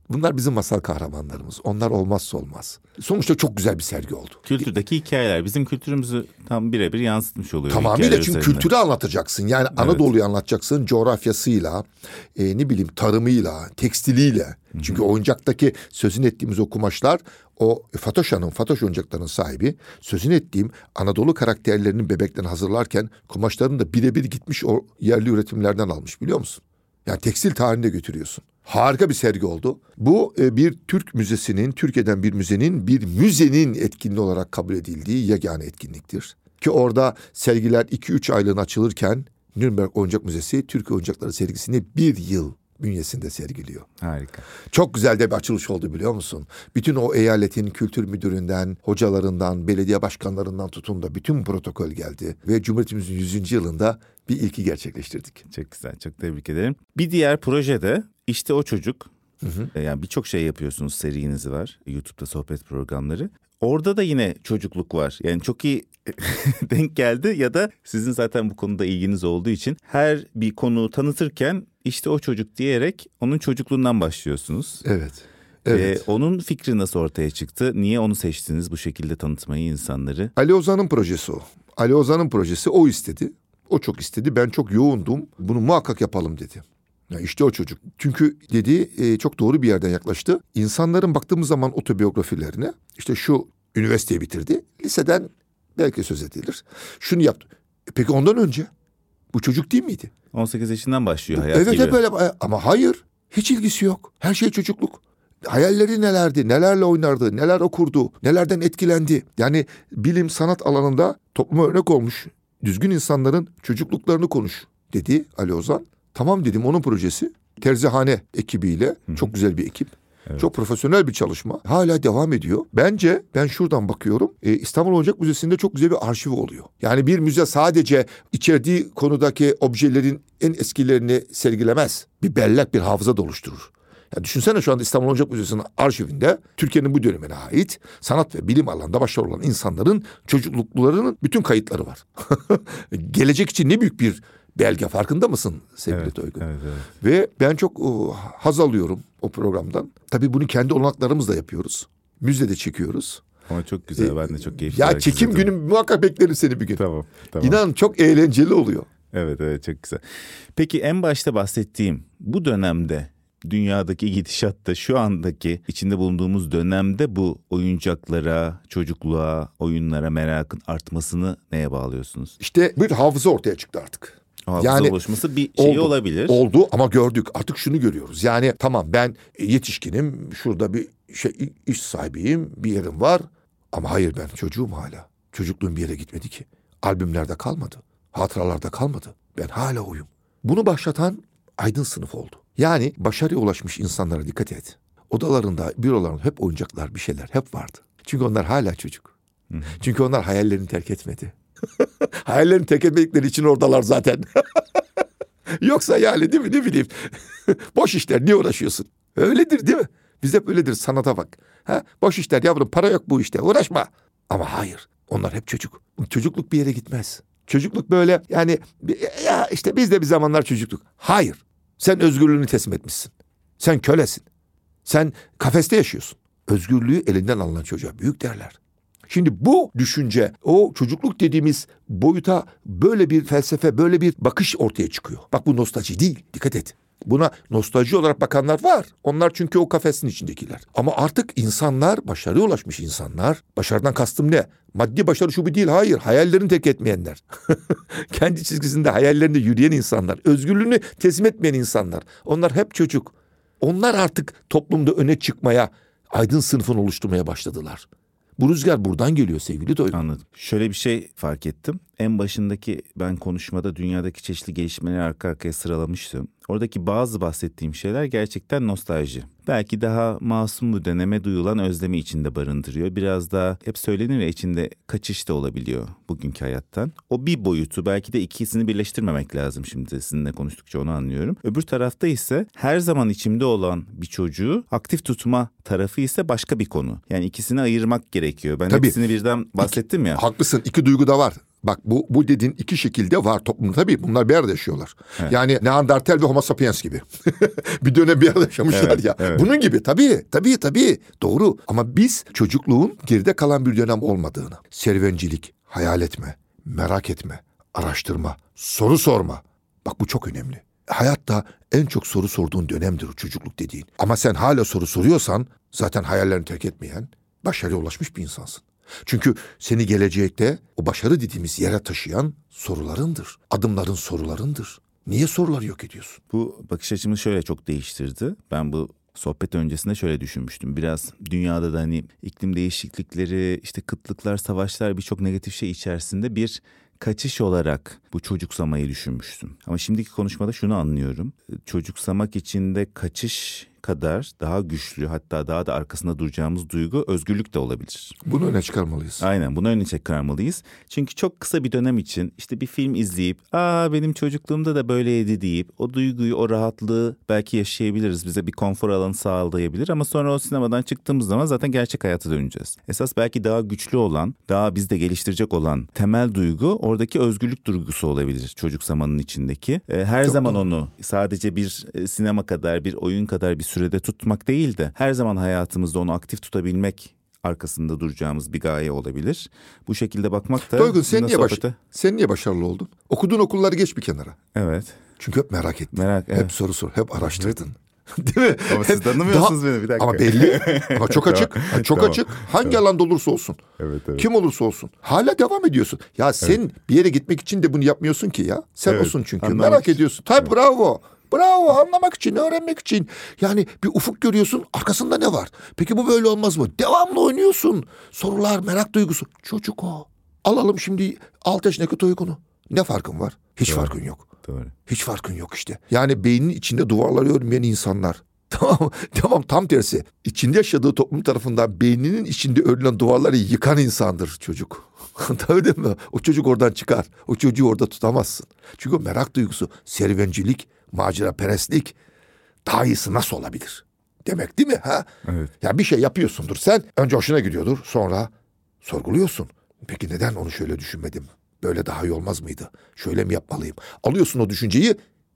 Bunlar bizim masal kahramanlarımız. Onlar olmazsa olmaz. Sonuçta çok güzel bir sergi oldu. Kültürdeki hikayeler bizim kültürümüzü tam birebir yansıtmış oluyor. Tamamıyla çünkü üzerinden. kültürü anlatacaksın. Yani Anadolu'yu anlatacaksın coğrafyasıyla, e, ne bileyim tarımıyla, tekstiliyle. Çünkü oyuncaktaki sözün ettiğimiz o kumaşlar o Fatoşa'nın, Fatoş oyuncaklarının sahibi sözün ettiğim Anadolu karakterlerinin bebeklerini hazırlarken kumaşlarını da birebir gitmiş o yerli üretimlerden almış biliyor musun? Yani tekstil tarihinde götürüyorsun. Harika bir sergi oldu. Bu e, bir Türk müzesinin, Türkiye'den bir müzenin, bir müzenin etkinliği olarak kabul edildiği yegane etkinliktir. Ki orada sergiler 2-3 aylığına açılırken Nürnberg Oyuncak Müzesi Türk Oyuncakları sergisini bir yıl bünyesinde sergiliyor. Harika. Çok güzel de bir açılış oldu biliyor musun? Bütün o eyaletin kültür müdüründen, hocalarından, belediye başkanlarından tutun da bütün protokol geldi. Ve Cumhuriyetimizin 100. yılında bir ilki gerçekleştirdik. Çok güzel. Çok tebrik ederim. Bir diğer projede işte o çocuk. E, Yani birçok şey yapıyorsunuz. Seriniz var. YouTube'da sohbet programları. Orada da yine çocukluk var. Yani çok iyi denk geldi ya da sizin zaten bu konuda ilginiz olduğu için her bir konuyu tanıtırken işte o çocuk diyerek onun çocukluğundan başlıyorsunuz. Evet. Evet. Ee, onun fikri nasıl ortaya çıktı? Niye onu seçtiniz bu şekilde tanıtmayı insanları? Ali Ozan'ın projesi o. Ali Ozan'ın projesi o istedi. O çok istedi. Ben çok yoğundum. Bunu muhakkak yapalım dedi. Ya işte o çocuk. Çünkü dedi e, çok doğru bir yerden yaklaştı. İnsanların baktığımız zaman otobiyografilerine işte şu üniversiteyi bitirdi. Liseden belki söz edilir. Şunu yaptı. E peki ondan önce bu çocuk değil miydi? 18 yaşından başlıyor hayat evet gibi. hep öyle ama hayır hiç ilgisi yok. Her şey çocukluk. Hayalleri nelerdi, nelerle oynardı, neler okurdu, nelerden etkilendi. Yani bilim sanat alanında topluma örnek olmuş düzgün insanların çocukluklarını konuş dedi Ali Ozan. Tamam dedim onun projesi. Terzihane ekibiyle çok güzel bir ekip. Evet. Çok profesyonel bir çalışma. Hala devam ediyor. Bence ben şuradan bakıyorum. E, İstanbul Oyuncak Müzesi'nde çok güzel bir arşiv oluyor. Yani bir müze sadece içerdiği konudaki objelerin en eskilerini sergilemez. Bir bellek, bir hafıza da oluşturur. Ya düşünsene şu anda İstanbul Oyuncak Müzesi'nin arşivinde Türkiye'nin bu dönemine ait sanat ve bilim alanında başarılı olan insanların çocukluklarının bütün kayıtları var. Gelecek için ne büyük bir belge farkında mısın sevgili evet, Toygun? Evet, evet. Ve ben çok o, haz alıyorum o programdan. Tabii bunu kendi olanaklarımızla yapıyoruz. Müzede çekiyoruz. Ama çok güzel. ben de çok keyifli. Ya çekim günü muhakkak beklerim seni bir gün. Tamam, tamam. İnan çok eğlenceli oluyor. Evet evet çok güzel. Peki en başta bahsettiğim bu dönemde dünyadaki gidişatta şu andaki içinde bulunduğumuz dönemde bu oyuncaklara, çocukluğa, oyunlara merakın artmasını neye bağlıyorsunuz? İşte bir hafıza ortaya çıktı artık. Hafıza yani, oluşması bir şey oldu, olabilir. Oldu ama gördük artık şunu görüyoruz. Yani tamam ben yetişkinim şurada bir şey iş sahibiyim bir yerim var. Ama hayır ben çocuğum hala. Çocukluğum bir yere gitmedi ki. Albümlerde kalmadı. Hatıralarda kalmadı. Ben hala oyum. Bunu başlatan aydın sınıf oldu. Yani başarıya ulaşmış insanlara dikkat et. Odalarında, bürolarında hep oyuncaklar, bir şeyler hep vardı. Çünkü onlar hala çocuk. Çünkü onlar hayallerini terk etmedi. hayallerini terk etmedikleri için oradalar zaten. Yoksa yani değil mi ne bileyim. Boş işler niye uğraşıyorsun? Öyledir değil mi? Biz hep öyledir sanata bak. Ha? Boş işler yavrum para yok bu işte uğraşma. Ama hayır onlar hep çocuk. Çocukluk bir yere gitmez. Çocukluk böyle yani ya işte biz de bir zamanlar çocukluk. Hayır. Sen özgürlüğünü teslim etmişsin. Sen kölesin. Sen kafeste yaşıyorsun. Özgürlüğü elinden alınan çocuğa büyük derler. Şimdi bu düşünce o çocukluk dediğimiz boyuta böyle bir felsefe, böyle bir bakış ortaya çıkıyor. Bak bu nostalji değil. Dikkat et. Buna nostalji olarak bakanlar var. Onlar çünkü o kafesin içindekiler. Ama artık insanlar, başarıya ulaşmış insanlar. Başarıdan kastım ne? Maddi başarı şu bu değil. Hayır. Hayallerini tek etmeyenler. Kendi çizgisinde hayallerinde yürüyen insanlar. Özgürlüğünü teslim etmeyen insanlar. Onlar hep çocuk. Onlar artık toplumda öne çıkmaya, aydın sınıfını oluşturmaya başladılar. Bu rüzgar buradan geliyor sevgili Doygun. Anladım. Şöyle bir şey fark ettim. En başındaki ben konuşmada dünyadaki çeşitli gelişmeleri arka arkaya sıralamıştım. Oradaki bazı bahsettiğim şeyler gerçekten nostalji. Belki daha masum bu deneme duyulan özlemi içinde barındırıyor. Biraz daha hep söylenir ya içinde kaçış da olabiliyor bugünkü hayattan. O bir boyutu belki de ikisini birleştirmemek lazım şimdi sizinle konuştukça onu anlıyorum. Öbür tarafta ise her zaman içimde olan bir çocuğu aktif tutma tarafı ise başka bir konu. Yani ikisini ayırmak gerekiyor. Ben Tabii. hepsini birden bahsettim ya. Haklısın iki duygu da var. Bak bu bu dediğin iki şekilde var toplumda tabii bunlar bir arada yaşıyorlar. Evet. Yani Neandertal ve Homo sapiens gibi. bir dönem bir arada yaşamışlar evet, ya. Evet. Bunun gibi tabii tabii tabii doğru. Ama biz çocukluğun geride kalan bir dönem olmadığını, serüvencilik, hayal etme, merak etme, araştırma, soru sorma. Bak bu çok önemli. Hayatta en çok soru sorduğun dönemdir o çocukluk dediğin. Ama sen hala soru soruyorsan zaten hayallerini terk etmeyen, başarıya ulaşmış bir insansın. Çünkü seni gelecekte o başarı dediğimiz yere taşıyan sorularındır. Adımların sorularındır. Niye soruları yok ediyorsun? Bu bakış açımı şöyle çok değiştirdi. Ben bu sohbet öncesinde şöyle düşünmüştüm. Biraz dünyada da hani iklim değişiklikleri, işte kıtlıklar, savaşlar birçok negatif şey içerisinde bir kaçış olarak bu çocuksamayı düşünmüştüm. Ama şimdiki konuşmada şunu anlıyorum. Çocuksamak içinde kaçış kadar daha güçlü hatta daha da arkasında duracağımız duygu özgürlük de olabilir. Bunu öne çıkarmalıyız. Aynen bunu öne çıkarmalıyız. Çünkü çok kısa bir dönem için işte bir film izleyip aa benim çocukluğumda da böyleydi deyip o duyguyu o rahatlığı belki yaşayabiliriz. Bize bir konfor alanı sağlayabilir ama sonra o sinemadan çıktığımız zaman zaten gerçek hayata döneceğiz. Esas belki daha güçlü olan, daha bizde geliştirecek olan temel duygu oradaki özgürlük duygusu olabilir çocuk zamanın içindeki. Ee, her çok zaman doğru. onu sadece bir e, sinema kadar, bir oyun kadar bir sürede tutmak değil de her zaman hayatımızda onu aktif tutabilmek arkasında duracağımız bir gaye olabilir. Bu şekilde bakmak da... Doygun sen niye, sohbete... baş... sen niye başarılı oldun? Okuduğun okulları geç bir kenara. Evet. Çünkü hep merak ettin. Merak, evet. Hep soru sor, hep araştırdın. Değil mi? Ama siz tanımıyorsunuz beni, bir dakika. Ama belli. Ama çok açık. Tamam. çok Tamam. açık. Hangi alanda olursa olsun. Evet evet. Kim olursa olsun. Hala devam ediyorsun. Ya sen bir yere gitmek için de bunu yapmıyorsun ki ya. Sen Evet, olsun çünkü. anlamak Merak ediyorsun. Tabii bravo. Bravo anlamak için, öğrenmek için. Yani bir ufuk görüyorsun arkasında ne var? Peki bu böyle olmaz mı? Devamlı oynuyorsun. Sorular, merak duygusu. Çocuk o. Alalım şimdi 6 yaşındaki Toygun'u. Ne farkın var? Hiç Doğru. farkın yok. Doğru. Hiç farkın yok işte. Yani beynin içinde duvarları örmeyen insanlar. Tamam, tamam tam tersi. İçinde yaşadığı toplum tarafından beyninin içinde örülen duvarları yıkan insandır çocuk. Tabii değil mi? O çocuk oradan çıkar. O çocuğu orada tutamazsın. Çünkü merak duygusu, serüvencilik, macera perestlik daha iyisi nasıl olabilir? Demek değil mi? Ha? Evet. Ya bir şey yapıyorsundur sen. Önce hoşuna gidiyordur. Sonra sorguluyorsun. Peki neden onu şöyle düşünmedim? Böyle daha iyi olmaz mıydı? Şöyle mi yapmalıyım? Alıyorsun o düşünceyi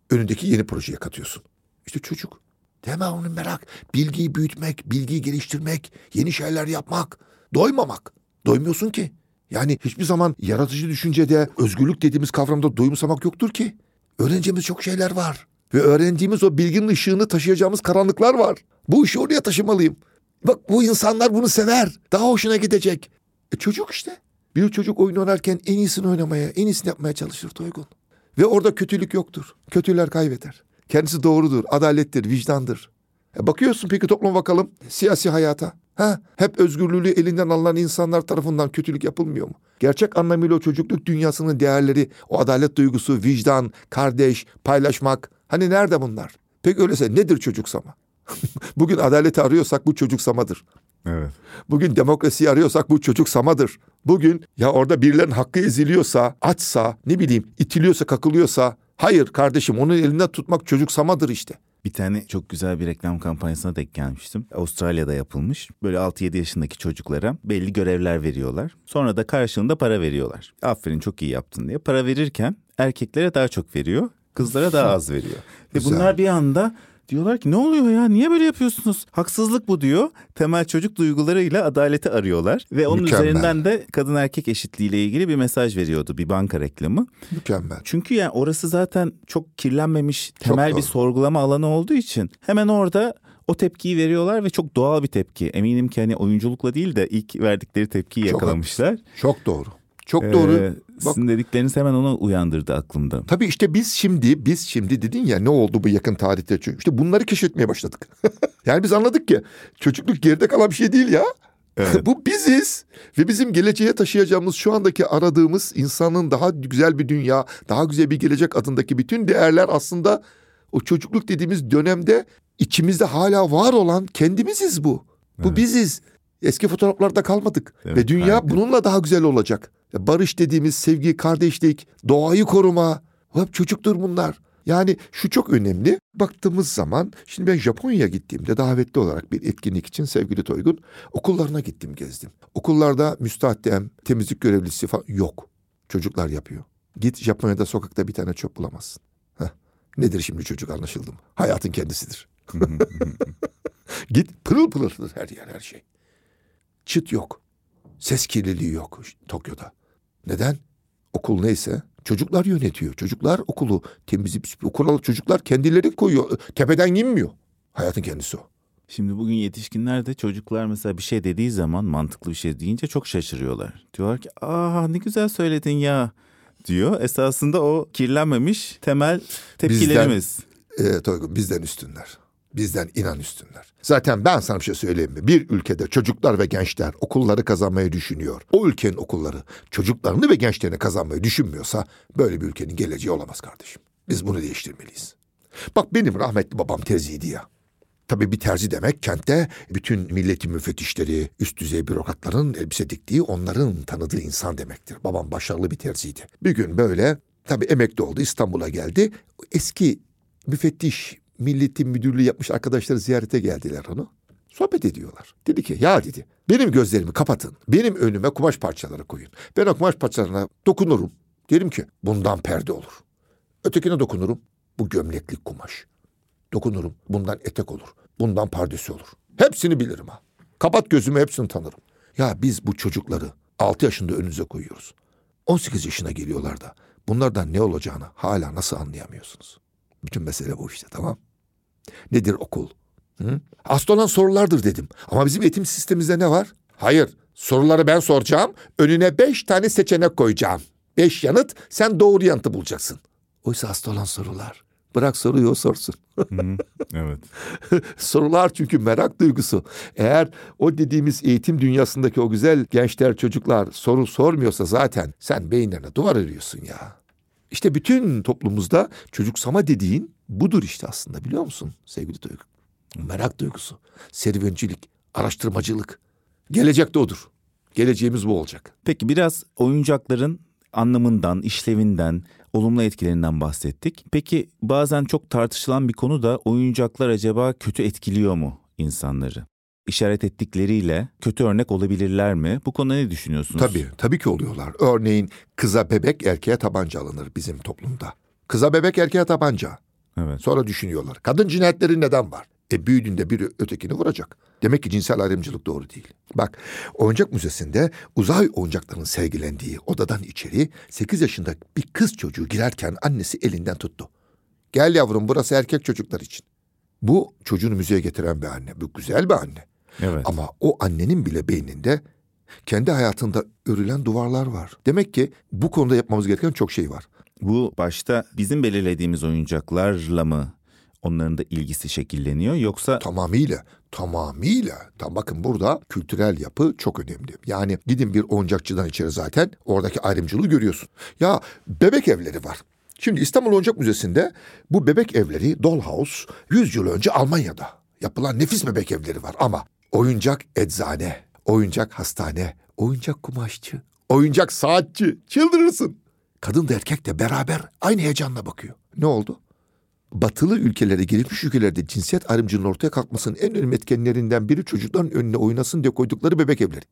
önündeki yeni projeye katıyorsun. İşte çocuk. Devamlı merak. Bilgiyi büyütmek, bilgiyi geliştirmek, yeni şeyler yapmak. Doymamak. Doymuyorsun ki. Yani hiçbir zaman yaratıcı düşüncede, özgürlük dediğimiz kavramda doyumsamak yoktur ki. Öğreneceğimiz çok şeyler var. Ve öğrendiğimiz o bilginin ışığını taşıyacağımız karanlıklar var. Bu işi oraya taşımalıyım. Bak bu insanlar bunu sever. Daha hoşuna gidecek. E çocuk işte. Bir çocuk oyun oynarken en iyisini oynamaya, en iyisini yapmaya çalışır Toygun. Ve orada kötülük yoktur. Kötüler kaybeder. Kendisi doğrudur, adalettir, vicdandır. E bakıyorsun peki toplum bakalım siyasi hayata. Ha, hep özgürlüğü elinden alınan insanlar tarafından kötülük yapılmıyor mu? Gerçek anlamıyla o çocukluk dünyasının değerleri, o adalet duygusu, vicdan, kardeş, paylaşmak. Hani nerede bunlar? Peki öyleyse nedir çocuksama? Bugün adaleti arıyorsak bu çocuksamadır. Evet. Bugün demokrasiyi arıyorsak bu çocuksamadır. Bugün ya orada birilerinin hakkı eziliyorsa, açsa, ne bileyim itiliyorsa, kakılıyorsa hayır kardeşim onun elinden tutmak çocuksamadır işte. Bir tane çok güzel bir reklam kampanyasına denk gelmiştim. Avustralya'da yapılmış. Böyle 6-7 yaşındaki çocuklara belli görevler veriyorlar. Sonra da karşılığında para veriyorlar. Aferin çok iyi yaptın diye. Para verirken erkeklere daha çok veriyor. Kızlara daha az veriyor. Ve bunlar bir anda diyorlar ki ne oluyor ya niye böyle yapıyorsunuz? Haksızlık bu diyor. Temel çocuk duygularıyla adaleti arıyorlar. Ve onun Mükemmel. üzerinden de kadın erkek eşitliğiyle ilgili bir mesaj veriyordu bir banka reklamı. Mükemmel. Çünkü yani orası zaten çok kirlenmemiş temel bir doğru. sorgulama alanı olduğu için hemen orada o tepkiyi veriyorlar ve çok doğal bir tepki. Eminim ki hani oyunculukla değil de ilk verdikleri tepkiyi Çok yakalamışlar. Çok doğru. Çok Ee, doğru. Bak Sizin dedikleriniz hemen onu uyandırdı aklımda. tabii işte biz şimdi biz şimdi dedin ya ne oldu bu yakın tarihte çünkü işte bunları keşfetmeye başladık. yani biz anladık ki çocukluk geride kalan bir şey değil ya. Evet. bu biziz ve bizim geleceğe taşıyacağımız şu andaki aradığımız insanın daha güzel bir dünya, daha güzel bir gelecek adındaki bütün değerler aslında o çocukluk dediğimiz dönemde içimizde hala var olan kendimiziz bu. Bu Evet. biziz. Eski fotoğraflarda kalmadık Evet, ve dünya harika. bununla daha güzel olacak. Barış dediğimiz sevgi, kardeşlik, doğayı koruma. Hep çocuktur bunlar. Yani şu çok önemli. Baktığımız zaman şimdi ben Japonya'ya gittiğimde davetli olarak bir etkinlik için sevgili Toygun okullarına gittim gezdim. Okullarda müstahdem, temizlik görevlisi falan yok. Çocuklar yapıyor. Git Japonya'da sokakta bir tane çöp bulamazsın. Heh. Nedir şimdi çocuk anlaşıldı mı? Hayatın kendisidir. Git pırıl pırıldır her yer her şey. Çıt yok. Ses kirliliği yok Tokyo'da. Neden? Okul neyse çocuklar yönetiyor. Çocuklar okulu temizleyip okula çocuklar kendileri koyuyor. Tepeden inmiyor. Hayatın kendisi o. Şimdi bugün yetişkinler de çocuklar mesela bir şey dediği zaman mantıklı bir şey deyince çok şaşırıyorlar. Diyorlar ki aa ne güzel söyledin ya diyor. Esasında o kirlenmemiş temel tepkilerimiz. Ee, Toygun bizden üstünler. Bizden inan üstünler. Zaten ben sana bir şey söyleyeyim mi? Bir ülkede çocuklar ve gençler okulları kazanmayı düşünüyor. O ülkenin okulları çocuklarını ve gençlerini kazanmayı düşünmüyorsa böyle bir ülkenin geleceği olamaz kardeşim. Biz bunu değiştirmeliyiz. Bak benim rahmetli babam terziydi ya. Tabii bir terzi demek kentte bütün milletin müfettişleri, üst düzey bürokratların elbise diktiği onların tanıdığı insan demektir. Babam başarılı bir terziydi. Bir gün böyle tabii emekli oldu İstanbul'a geldi. Eski müfettiş milletin müdürlüğü yapmış arkadaşları ziyarete geldiler onu. Sohbet ediyorlar. Dedi ki ya dedi benim gözlerimi kapatın. Benim önüme kumaş parçaları koyun. Ben o kumaş parçalarına dokunurum. Derim ki bundan perde olur. Ötekine dokunurum. Bu gömleklik kumaş. Dokunurum. Bundan etek olur. Bundan pardesi olur. Hepsini bilirim ha. Kapat gözümü hepsini tanırım. Ya biz bu çocukları 6 yaşında önünüze koyuyoruz. 18 yaşına geliyorlar da bunlardan ne olacağını hala nasıl anlayamıyorsunuz? Bütün mesele bu işte tamam. Nedir okul? Hı? Asıl olan sorulardır dedim. Ama bizim eğitim sistemimizde ne var? Hayır. Soruları ben soracağım. Önüne beş tane seçenek koyacağım. Beş yanıt sen doğru yanıtı bulacaksın. Oysa asıl olan sorular. Bırak soruyu o sorsun. evet. Sorular çünkü merak duygusu. Eğer o dediğimiz eğitim dünyasındaki o güzel gençler, çocuklar soru sormuyorsa zaten sen beyinlerine duvar örüyorsun ya. İşte bütün toplumumuzda çocuksama dediğin budur işte aslında biliyor musun sevgili Duygu? Merak duygusu, serüvencilik, araştırmacılık. Gelecek de odur. Geleceğimiz bu olacak. Peki biraz oyuncakların anlamından, işlevinden, olumlu etkilerinden bahsettik. Peki bazen çok tartışılan bir konu da oyuncaklar acaba kötü etkiliyor mu insanları? İşaret ettikleriyle kötü örnek olabilirler mi? Bu konuda ne düşünüyorsunuz? Tabii, tabii ki oluyorlar. Örneğin kıza bebek erkeğe tabanca alınır bizim toplumda. Kıza bebek erkeğe tabanca. Evet. Sonra düşünüyorlar. Kadın cinayetleri neden var? E büyüdüğünde biri ötekini vuracak. Demek ki cinsel ayrımcılık doğru değil. Bak oyuncak müzesinde uzay oyuncaklarının sergilendiği odadan içeri 8 yaşında bir kız çocuğu girerken annesi elinden tuttu. Gel yavrum burası erkek çocuklar için. Bu çocuğunu müzeye getiren bir anne. Bu güzel bir anne. Evet. Ama o annenin bile beyninde kendi hayatında örülen duvarlar var. Demek ki bu konuda yapmamız gereken çok şey var. Bu başta bizim belirlediğimiz oyuncaklarla mı onların da ilgisi şekilleniyor yoksa Tamamıyla, tamamıyla. Tam bakın burada kültürel yapı çok önemli. Yani gidin bir oyuncakçıdan içeri zaten oradaki ayrımcılığı görüyorsun. Ya bebek evleri var. Şimdi İstanbul Oyuncak Müzesi'nde bu bebek evleri Dollhouse 100 yıl önce Almanya'da yapılan nefis bebek evleri var ama oyuncak eczane, oyuncak hastane, oyuncak kumaşçı, oyuncak saatçi çıldırırsın. Kadın da erkek de beraber aynı heyecanla bakıyor. Ne oldu? batılı ülkelere, gelişmiş ülkelerde cinsiyet ayrımcılığının ortaya kalkmasının en önemli etkenlerinden biri çocukların önüne oynasın diye koydukları bebek evleri.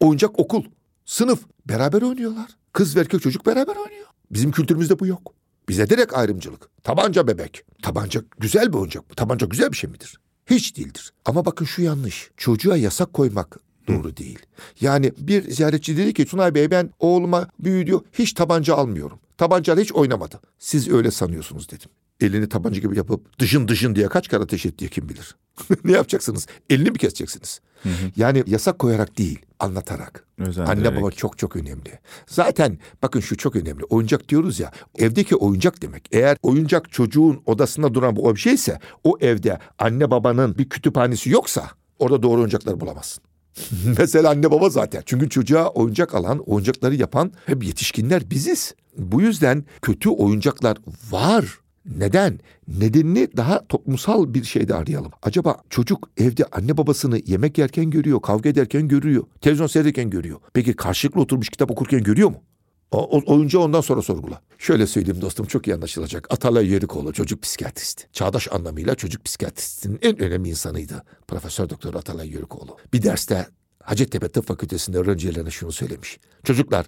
Oyuncak okul, sınıf beraber oynuyorlar. Kız ve erkek çocuk beraber oynuyor. Bizim kültürümüzde bu yok. Bize direkt ayrımcılık. Tabanca bebek. Tabanca güzel bir oyuncak mı? Tabanca güzel bir şey midir? Hiç değildir. Ama bakın şu yanlış. Çocuğa yasak koymak doğru değil. Yani bir ziyaretçi dedi ki Tunay Bey ben oğluma büyüdü hiç tabanca almıyorum. Tabancayla hiç oynamadı. Siz öyle sanıyorsunuz dedim. Elini tabanca gibi yapıp dışın dışın diye kaç kere ateş ettiği kim bilir. ne yapacaksınız? Elini mi keseceksiniz? Yani yasak koyarak değil, anlatarak. Özendirerek. Anne baba çok çok önemli. Zaten bakın şu çok önemli. Oyuncak diyoruz ya. Evdeki oyuncak demek. Eğer oyuncak çocuğun odasında duran bu obje o evde anne babanın bir kütüphanesi yoksa orada doğru oyuncakları bulamazsın. Mesela anne baba zaten. Çünkü çocuğa oyuncak alan, oyuncakları yapan hep yetişkinler biziz. Bu yüzden kötü oyuncaklar var. Neden? Nedenini daha toplumsal bir şeyde arayalım. Acaba çocuk evde anne babasını yemek yerken görüyor, kavga ederken görüyor, televizyon seyrederken görüyor. Peki karşılıklı oturmuş kitap okurken görüyor mu? O, o, oyuncağı ondan sonra sorgula. Şöyle söyleyeyim dostum çok iyi anlaşılacak. Atalay Yerikoğlu çocuk psikiyatrist. Çağdaş anlamıyla çocuk psikiyatristinin en önemli insanıydı. Profesör Doktor Atalay Yerikoğlu. Bir derste Hacettepe Tıp Fakültesi'nde öğrencilerine şunu söylemiş. Çocuklar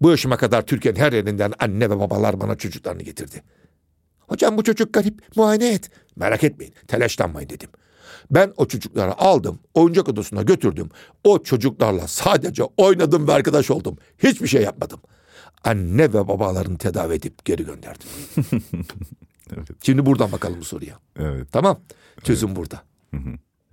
bu yaşıma kadar Türkiye'nin her yerinden anne ve babalar bana çocuklarını getirdi. Hocam bu çocuk garip muayene et. Merak etmeyin telaşlanmayın dedim. Ben o çocukları aldım oyuncak odasına götürdüm. O çocuklarla sadece oynadım ve arkadaş oldum. Hiçbir şey yapmadım. Anne ve babalarını tedavi edip geri gönderdim. Evet. Şimdi buradan bakalım bu soruya. Evet. Tamam çözüm burada.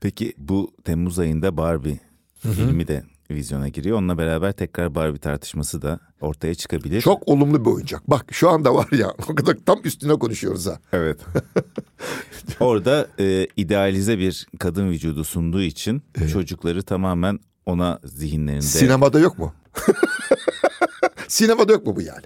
Peki bu Temmuz ayında Barbie filmi de vizyona giriyor. Onunla beraber tekrar Barbie tartışması da ortaya çıkabilir. Çok olumlu bir oyuncak. Bak şu anda var ya o kadar tam üstüne konuşuyoruz ha. Evet. Orada e, idealize bir kadın vücudu sunduğu için çocukları tamamen ona zihinlerinde... Sinemada yok mu? Sinemada yok mu bu yani?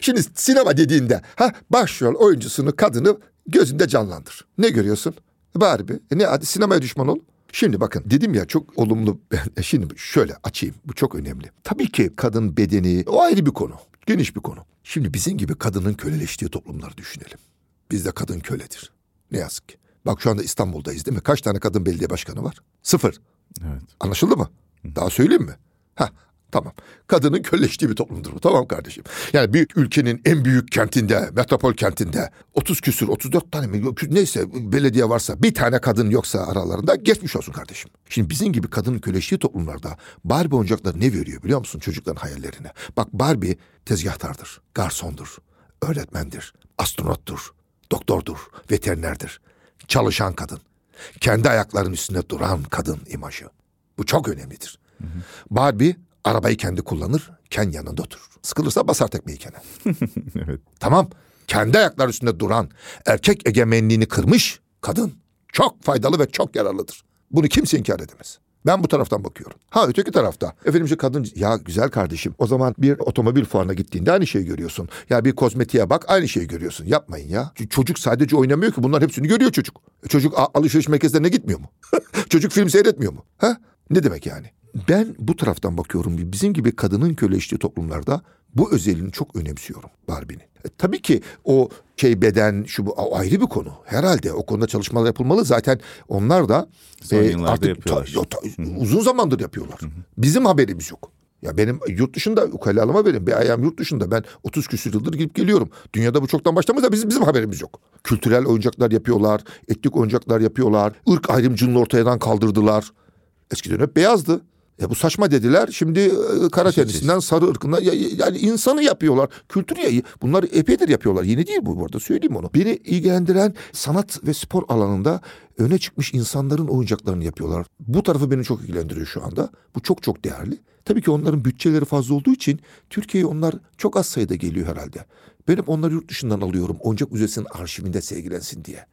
Şimdi sinema dediğinde ha başrol oyuncusunu kadını gözünde canlandır. Ne görüyorsun? Barbie. E ne hadi sinemaya düşman ol. Şimdi bakın dedim ya çok olumlu. Ben, şimdi şöyle açayım. Bu çok önemli. Tabii ki kadın bedeni o ayrı bir konu. Geniş bir konu. Şimdi bizim gibi kadının köleleştiği toplumları düşünelim. Bizde kadın köledir. Ne yazık ki. Bak şu anda İstanbul'dayız değil mi? Kaç tane kadın belediye başkanı var? Sıfır. Evet. Anlaşıldı mı? Daha söyleyeyim mi? Ha tamam. Kadının köleleştiği bir toplumdur bu. Tamam kardeşim. Yani bir ülkenin en büyük kentinde, metropol kentinde 30 küsür, 34 tane mi neyse belediye varsa bir tane kadın yoksa aralarında geçmiş olsun kardeşim. Şimdi bizim gibi kadının köleleştiği toplumlarda Barbie oyuncakları ne veriyor biliyor musun çocukların hayallerine? Bak Barbie tezgahtardır, garsondur, öğretmendir, astronottur, doktordur, veterinerdir. çalışan kadın, kendi ayaklarının üstünde duran kadın imajı. Bu çok önemlidir. Barbie arabayı kendi kullanır, Ken yanında oturur. Sıkılırsa basar tekmeyi Ken'e. evet. Tamam. Kendi ayakları üstünde duran, erkek egemenliğini kırmış kadın. Çok faydalı ve çok yararlıdır. Bunu kimse inkar edemez. Ben bu taraftan bakıyorum. Ha öteki tarafta. Efendim şu kadın ya güzel kardeşim o zaman bir otomobil fuarına gittiğinde aynı şeyi görüyorsun. Ya bir kozmetiğe bak aynı şeyi görüyorsun. Yapmayın ya. Ç- Çocuk sadece oynamıyor ki bunlar hepsini görüyor çocuk. E, Çocuk alışveriş merkezlerine gitmiyor mu? çocuk film seyretmiyor mu? Ha? Ne demek yani? Ben bu taraftan bakıyorum. Bizim gibi kadının köleleştiği toplumlarda bu özelliğini çok önemsiyorum Barbie'nin. E, tabii ki o şey beden şu bu ayrı bir konu. Herhalde o konuda çalışmalar yapılmalı. Zaten onlar da Son yıllarda yapıyorlar. ta- ta- uzun zamandır yapıyorlar. Bizim haberimiz yok. Ya benim yurt dışında ukalalıma verin. Bir ayağım yurt dışında. Ben 30 küsur yıldır gidip geliyorum. Dünyada bu çoktan başlamış da bizim, bizim haberimiz yok. Kültürel oyuncaklar yapıyorlar. Etnik oyuncaklar yapıyorlar. Irk ayrımcılığını ortadan kaldırdılar. Eskiden hep beyazdı. Ya bu saçma dediler. Şimdi e, kara tenisinden sarı ırkından ya- ya- yani insanı yapıyorlar. Kültür yayı. Bunları epeydir yapıyorlar. Yeni değil bu bu arada söyleyeyim onu. Beni ilgilendiren sanat ve spor alanında öne çıkmış insanların oyuncaklarını yapıyorlar. Bu tarafı beni çok ilgilendiriyor şu anda. Bu çok çok değerli. Tabii ki onların bütçeleri fazla olduğu için Türkiye'ye onlar çok az sayıda geliyor herhalde. Ben hep onları yurt dışından alıyorum. Oyuncak Müzesi'nin arşivinde sergilensin diye.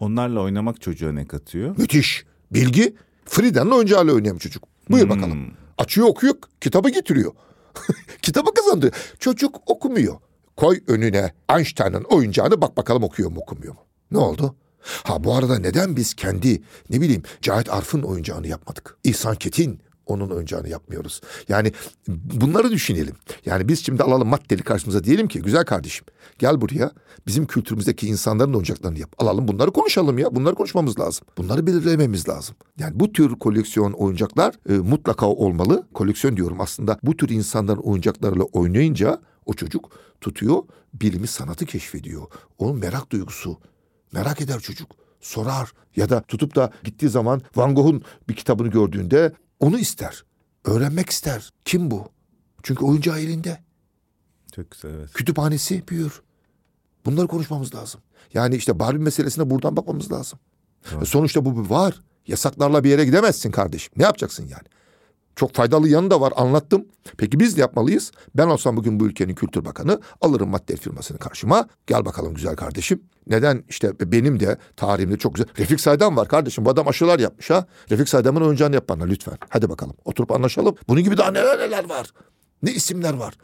Onlarla oynamak çocuğa ne katıyor? Müthiş. Bilgi. Frieda'nın oyuncağıyla oynayan çocuk. Buyur Hmm. bakalım. Açıyor okuyor kitabı getiriyor. kitabı kazandı. Çocuk okumuyor. Koy önüne Einstein'ın oyuncağını bak bakalım okuyor mu okumuyor mu? Ne oldu? Ha bu arada neden biz kendi ne bileyim Cahit Arf'ın oyuncağını yapmadık? İhsan Ketin onun oyuncağını yapmıyoruz. Yani bunları düşünelim. Yani biz şimdi alalım maddeli karşımıza diyelim ki güzel kardeşim gel buraya bizim kültürümüzdeki insanların oyuncaklarını yap. Alalım bunları konuşalım ya. Bunları konuşmamız lazım. Bunları belirlememiz lazım. Yani bu tür koleksiyon oyuncaklar e, mutlaka olmalı. Koleksiyon diyorum aslında bu tür insanların oyuncaklarıyla oynayınca o çocuk tutuyor bilimi sanatı keşfediyor. Onun merak duygusu. Merak eder çocuk. Sorar ya da tutup da gittiği zaman Van Gogh'un bir kitabını gördüğünde onu ister. Öğrenmek ister. Kim bu? Çünkü oyuncağı elinde. Çok güzel evet. Kütüphanesi büyür. Bunları konuşmamız lazım. Yani işte Barbie meselesine buradan bakmamız lazım. Doğru. E Sonuçta bu var. Yasaklarla bir yere gidemezsin kardeşim. Ne yapacaksın yani? Çok faydalı yanı da var anlattım. Peki biz ne yapmalıyız? Ben olsam bugün bu ülkenin kültür bakanı alırım madde firmasını karşıma. Gel bakalım güzel kardeşim. Neden işte benim de tarihimde çok güzel. Refik Saydam var kardeşim. Bu adam aşılar yapmış ha. Refik Saydam'ın oyuncağını yap bana lütfen. Hadi bakalım oturup anlaşalım. Bunun gibi daha neler neler var. Ne isimler var.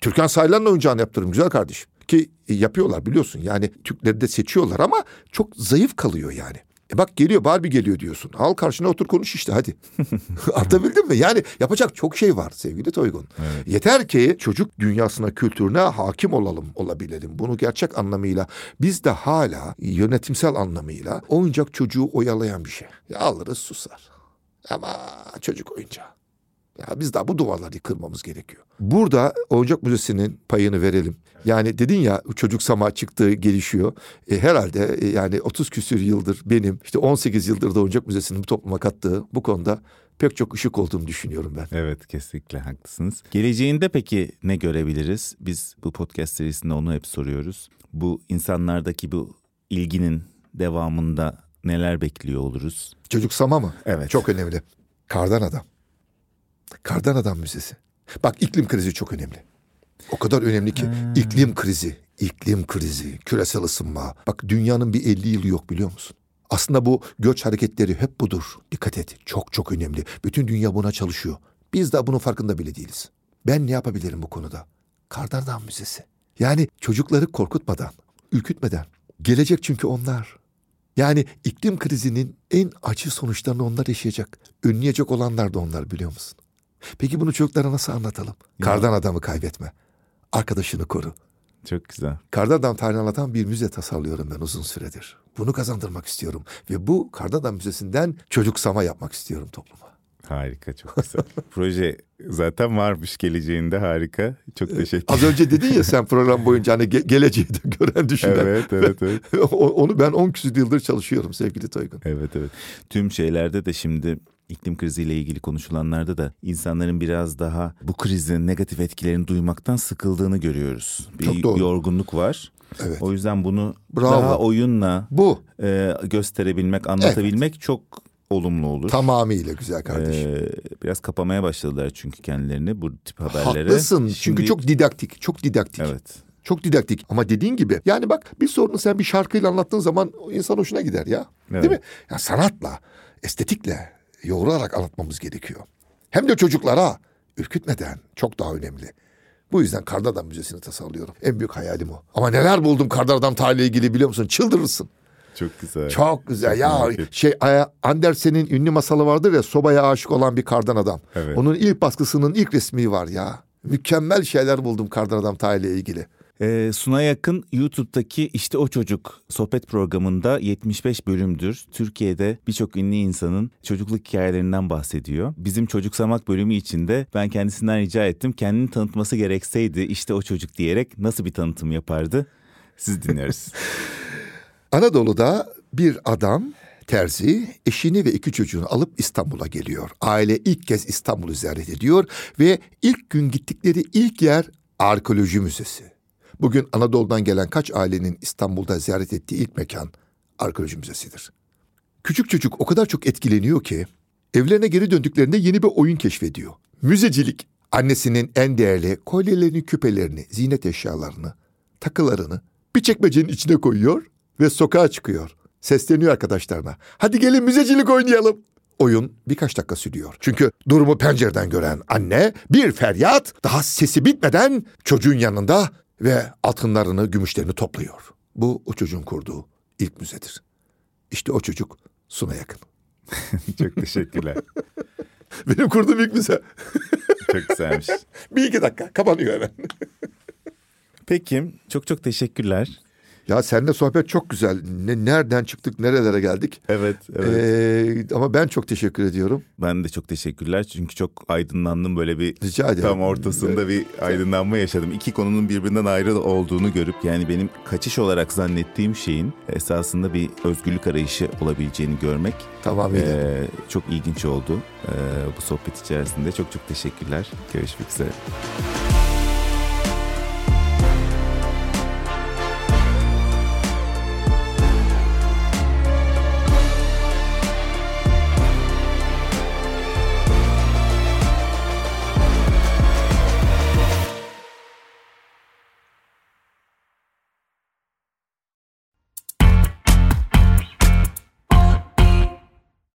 Türkan Saylan'ın oyuncağını yaptırırım güzel kardeşim. Ki e, yapıyorlar biliyorsun yani Türkleri de seçiyorlar ama çok zayıf kalıyor yani. E bak geliyor Barbie geliyor diyorsun. Al karşına otur konuş işte hadi. Anlatabildim mi? Yani yapacak çok şey var sevgili Toygun. Evet. Yeter ki çocuk dünyasına, kültürüne hakim olalım, olabilelim. Bunu gerçek anlamıyla biz de hala yönetimsel anlamıyla oyuncak çocuğu oyalayan bir şey. Ya alırız susar. Ama çocuk oyuncağı. Ya biz daha bu duvarları kırmamız gerekiyor. Burada Oyuncak Müzesi'nin payını verelim. Yani dedin ya çocuk sama çıktığı gelişiyor. E, herhalde e, yani 30 küsür yıldır benim işte 18 yıldır da Oyuncak Müzesi'nin bu topluma kattığı bu konuda pek çok ışık olduğunu düşünüyorum ben. Evet kesinlikle haklısınız. Geleceğinde peki ne görebiliriz? Biz bu podcast serisinde onu hep soruyoruz. Bu insanlardaki bu ilginin devamında neler bekliyor oluruz? Çocuk sama mı? Evet. Çok önemli. Kardan Adam. Kardan Adam Müzesi. Bak iklim krizi çok önemli. O kadar önemli ki iklim krizi, iklim krizi, küresel ısınma. Bak dünyanın bir 50 yılı yok biliyor musun? Aslında bu göç hareketleri hep budur. Dikkat et. Çok çok önemli. Bütün dünya buna çalışıyor. Biz de bunun farkında bile değiliz. Ben ne yapabilirim bu konuda? Kardan Adam Müzesi. Yani çocukları korkutmadan, ürkütmeden. Gelecek çünkü onlar. Yani iklim krizinin en acı sonuçlarını onlar yaşayacak. Önleyecek olanlar da onlar biliyor musun? Peki bunu çocuklara nasıl anlatalım? Ya. Kardan adamı kaybetme. Arkadaşını koru. Çok güzel. Kardan adam tarihini anlatan bir müze tasarlıyorum ben uzun süredir. Bunu kazandırmak istiyorum. Ve bu Kardan Adam Müzesi'nden çocuksama yapmak istiyorum topluma. Harika çok güzel. Proje zaten varmış geleceğinde harika. Çok teşekkür Az önce dedin ya sen program boyunca hani ge- geleceği de gören düşünen. Evet evet evet. Onu ben 10 küsur yıldır çalışıyorum sevgili Toygun. Evet evet. Tüm şeylerde de şimdi iklim kriziyle ilgili konuşulanlarda da insanların biraz daha bu krizin negatif etkilerini duymaktan sıkıldığını görüyoruz. Bir Çok doğru. yorgunluk var. Evet. O yüzden bunu Bravo. daha oyunla Bu e, gösterebilmek, anlatabilmek çok olumlu olur. tamamıyla güzel kardeşim. Ee, biraz kapamaya başladılar çünkü kendilerini bu tip haberlere. Haklısın. Şimdi- Çünkü çok didaktik. Çok didaktik. Evet. Çok didaktik. Ama dediğin gibi yani bak bir sorunu sen bir şarkıyla anlattığın zaman insan hoşuna gider ya. Evet. Değil mi? Ya sanatla, estetikle yoğrularak anlatmamız gerekiyor. Hem de çocuklara ürkütmeden çok daha önemli. Bu yüzden Kardan Adam Müzesi'ni tasarlıyorum. En büyük hayalim o. Ama neler buldum Kardan Adam tarihiyle ilgili biliyor musun? Çıldırırsın. Çok güzel. Çok güzel. Ya merak ettim. şey Andersen'in ünlü masalı vardır ya sobaya aşık olan bir kardan adam. Evet. Onun ilk baskısının ilk resmi var ya. Mükemmel şeyler buldum kardan adam tarihiyle ilgili. Ee, Suna Yakın YouTube'daki İşte O Çocuk sohbet programında 75 bölümdür. Türkiye'de birçok ünlü insanın çocukluk hikayelerinden bahsediyor. Bizim çocuksamak bölümü içinde ben kendisinden rica ettim. Kendini tanıtması gerekseydi işte o çocuk diyerek nasıl bir tanıtım yapardı? Siz dinleriz. Anadolu'da bir adam terzi eşini ve iki çocuğunu alıp İstanbul'a geliyor. Aile ilk kez İstanbul'u ziyaret ediyor ve ilk gün gittikleri ilk yer arkeoloji müzesi. Bugün Anadolu'dan gelen kaç ailenin İstanbul'da ziyaret ettiği ilk mekan arkeoloji müzesidir. Küçük çocuk o kadar çok etkileniyor ki evlerine geri döndüklerinde yeni bir oyun keşfediyor. Müzecilik. Annesinin en değerli kolyelerini, küpelerini, ziynet eşyalarını, takılarını bir çekmecenin içine koyuyor ve sokağa çıkıyor. Sesleniyor arkadaşlarına. Hadi gelin müzecilik oynayalım. Oyun birkaç dakika sürüyor. Çünkü durumu pencereden gören anne bir feryat daha sesi bitmeden çocuğun yanında ve altınlarını, gümüşlerini topluyor. Bu o çocuğun kurduğu ilk müzedir. İşte o çocuk Suna yakın. Çok teşekkürler. Benim kurduğum ilk müze. Çok güzelmiş. Bir iki dakika kapanıyor hemen. Peki çok çok teşekkürler. Ya seninle sohbet çok güzel. Ne, nereden çıktık, nerelere geldik. Evet, evet. Ee, ama ben çok teşekkür ediyorum. Ben de çok teşekkürler çünkü çok aydınlandım böyle bir Rica ederim. tam ortasında bir aydınlanma yaşadım. İki konunun birbirinden ayrı olduğunu görüp yani benim kaçış olarak zannettiğim şeyin esasında bir özgürlük arayışı olabileceğini görmek Tamamıyla. eee, çok ilginç oldu eee, bu sohbet içerisinde. Çok çok teşekkürler. Görüşmek üzere.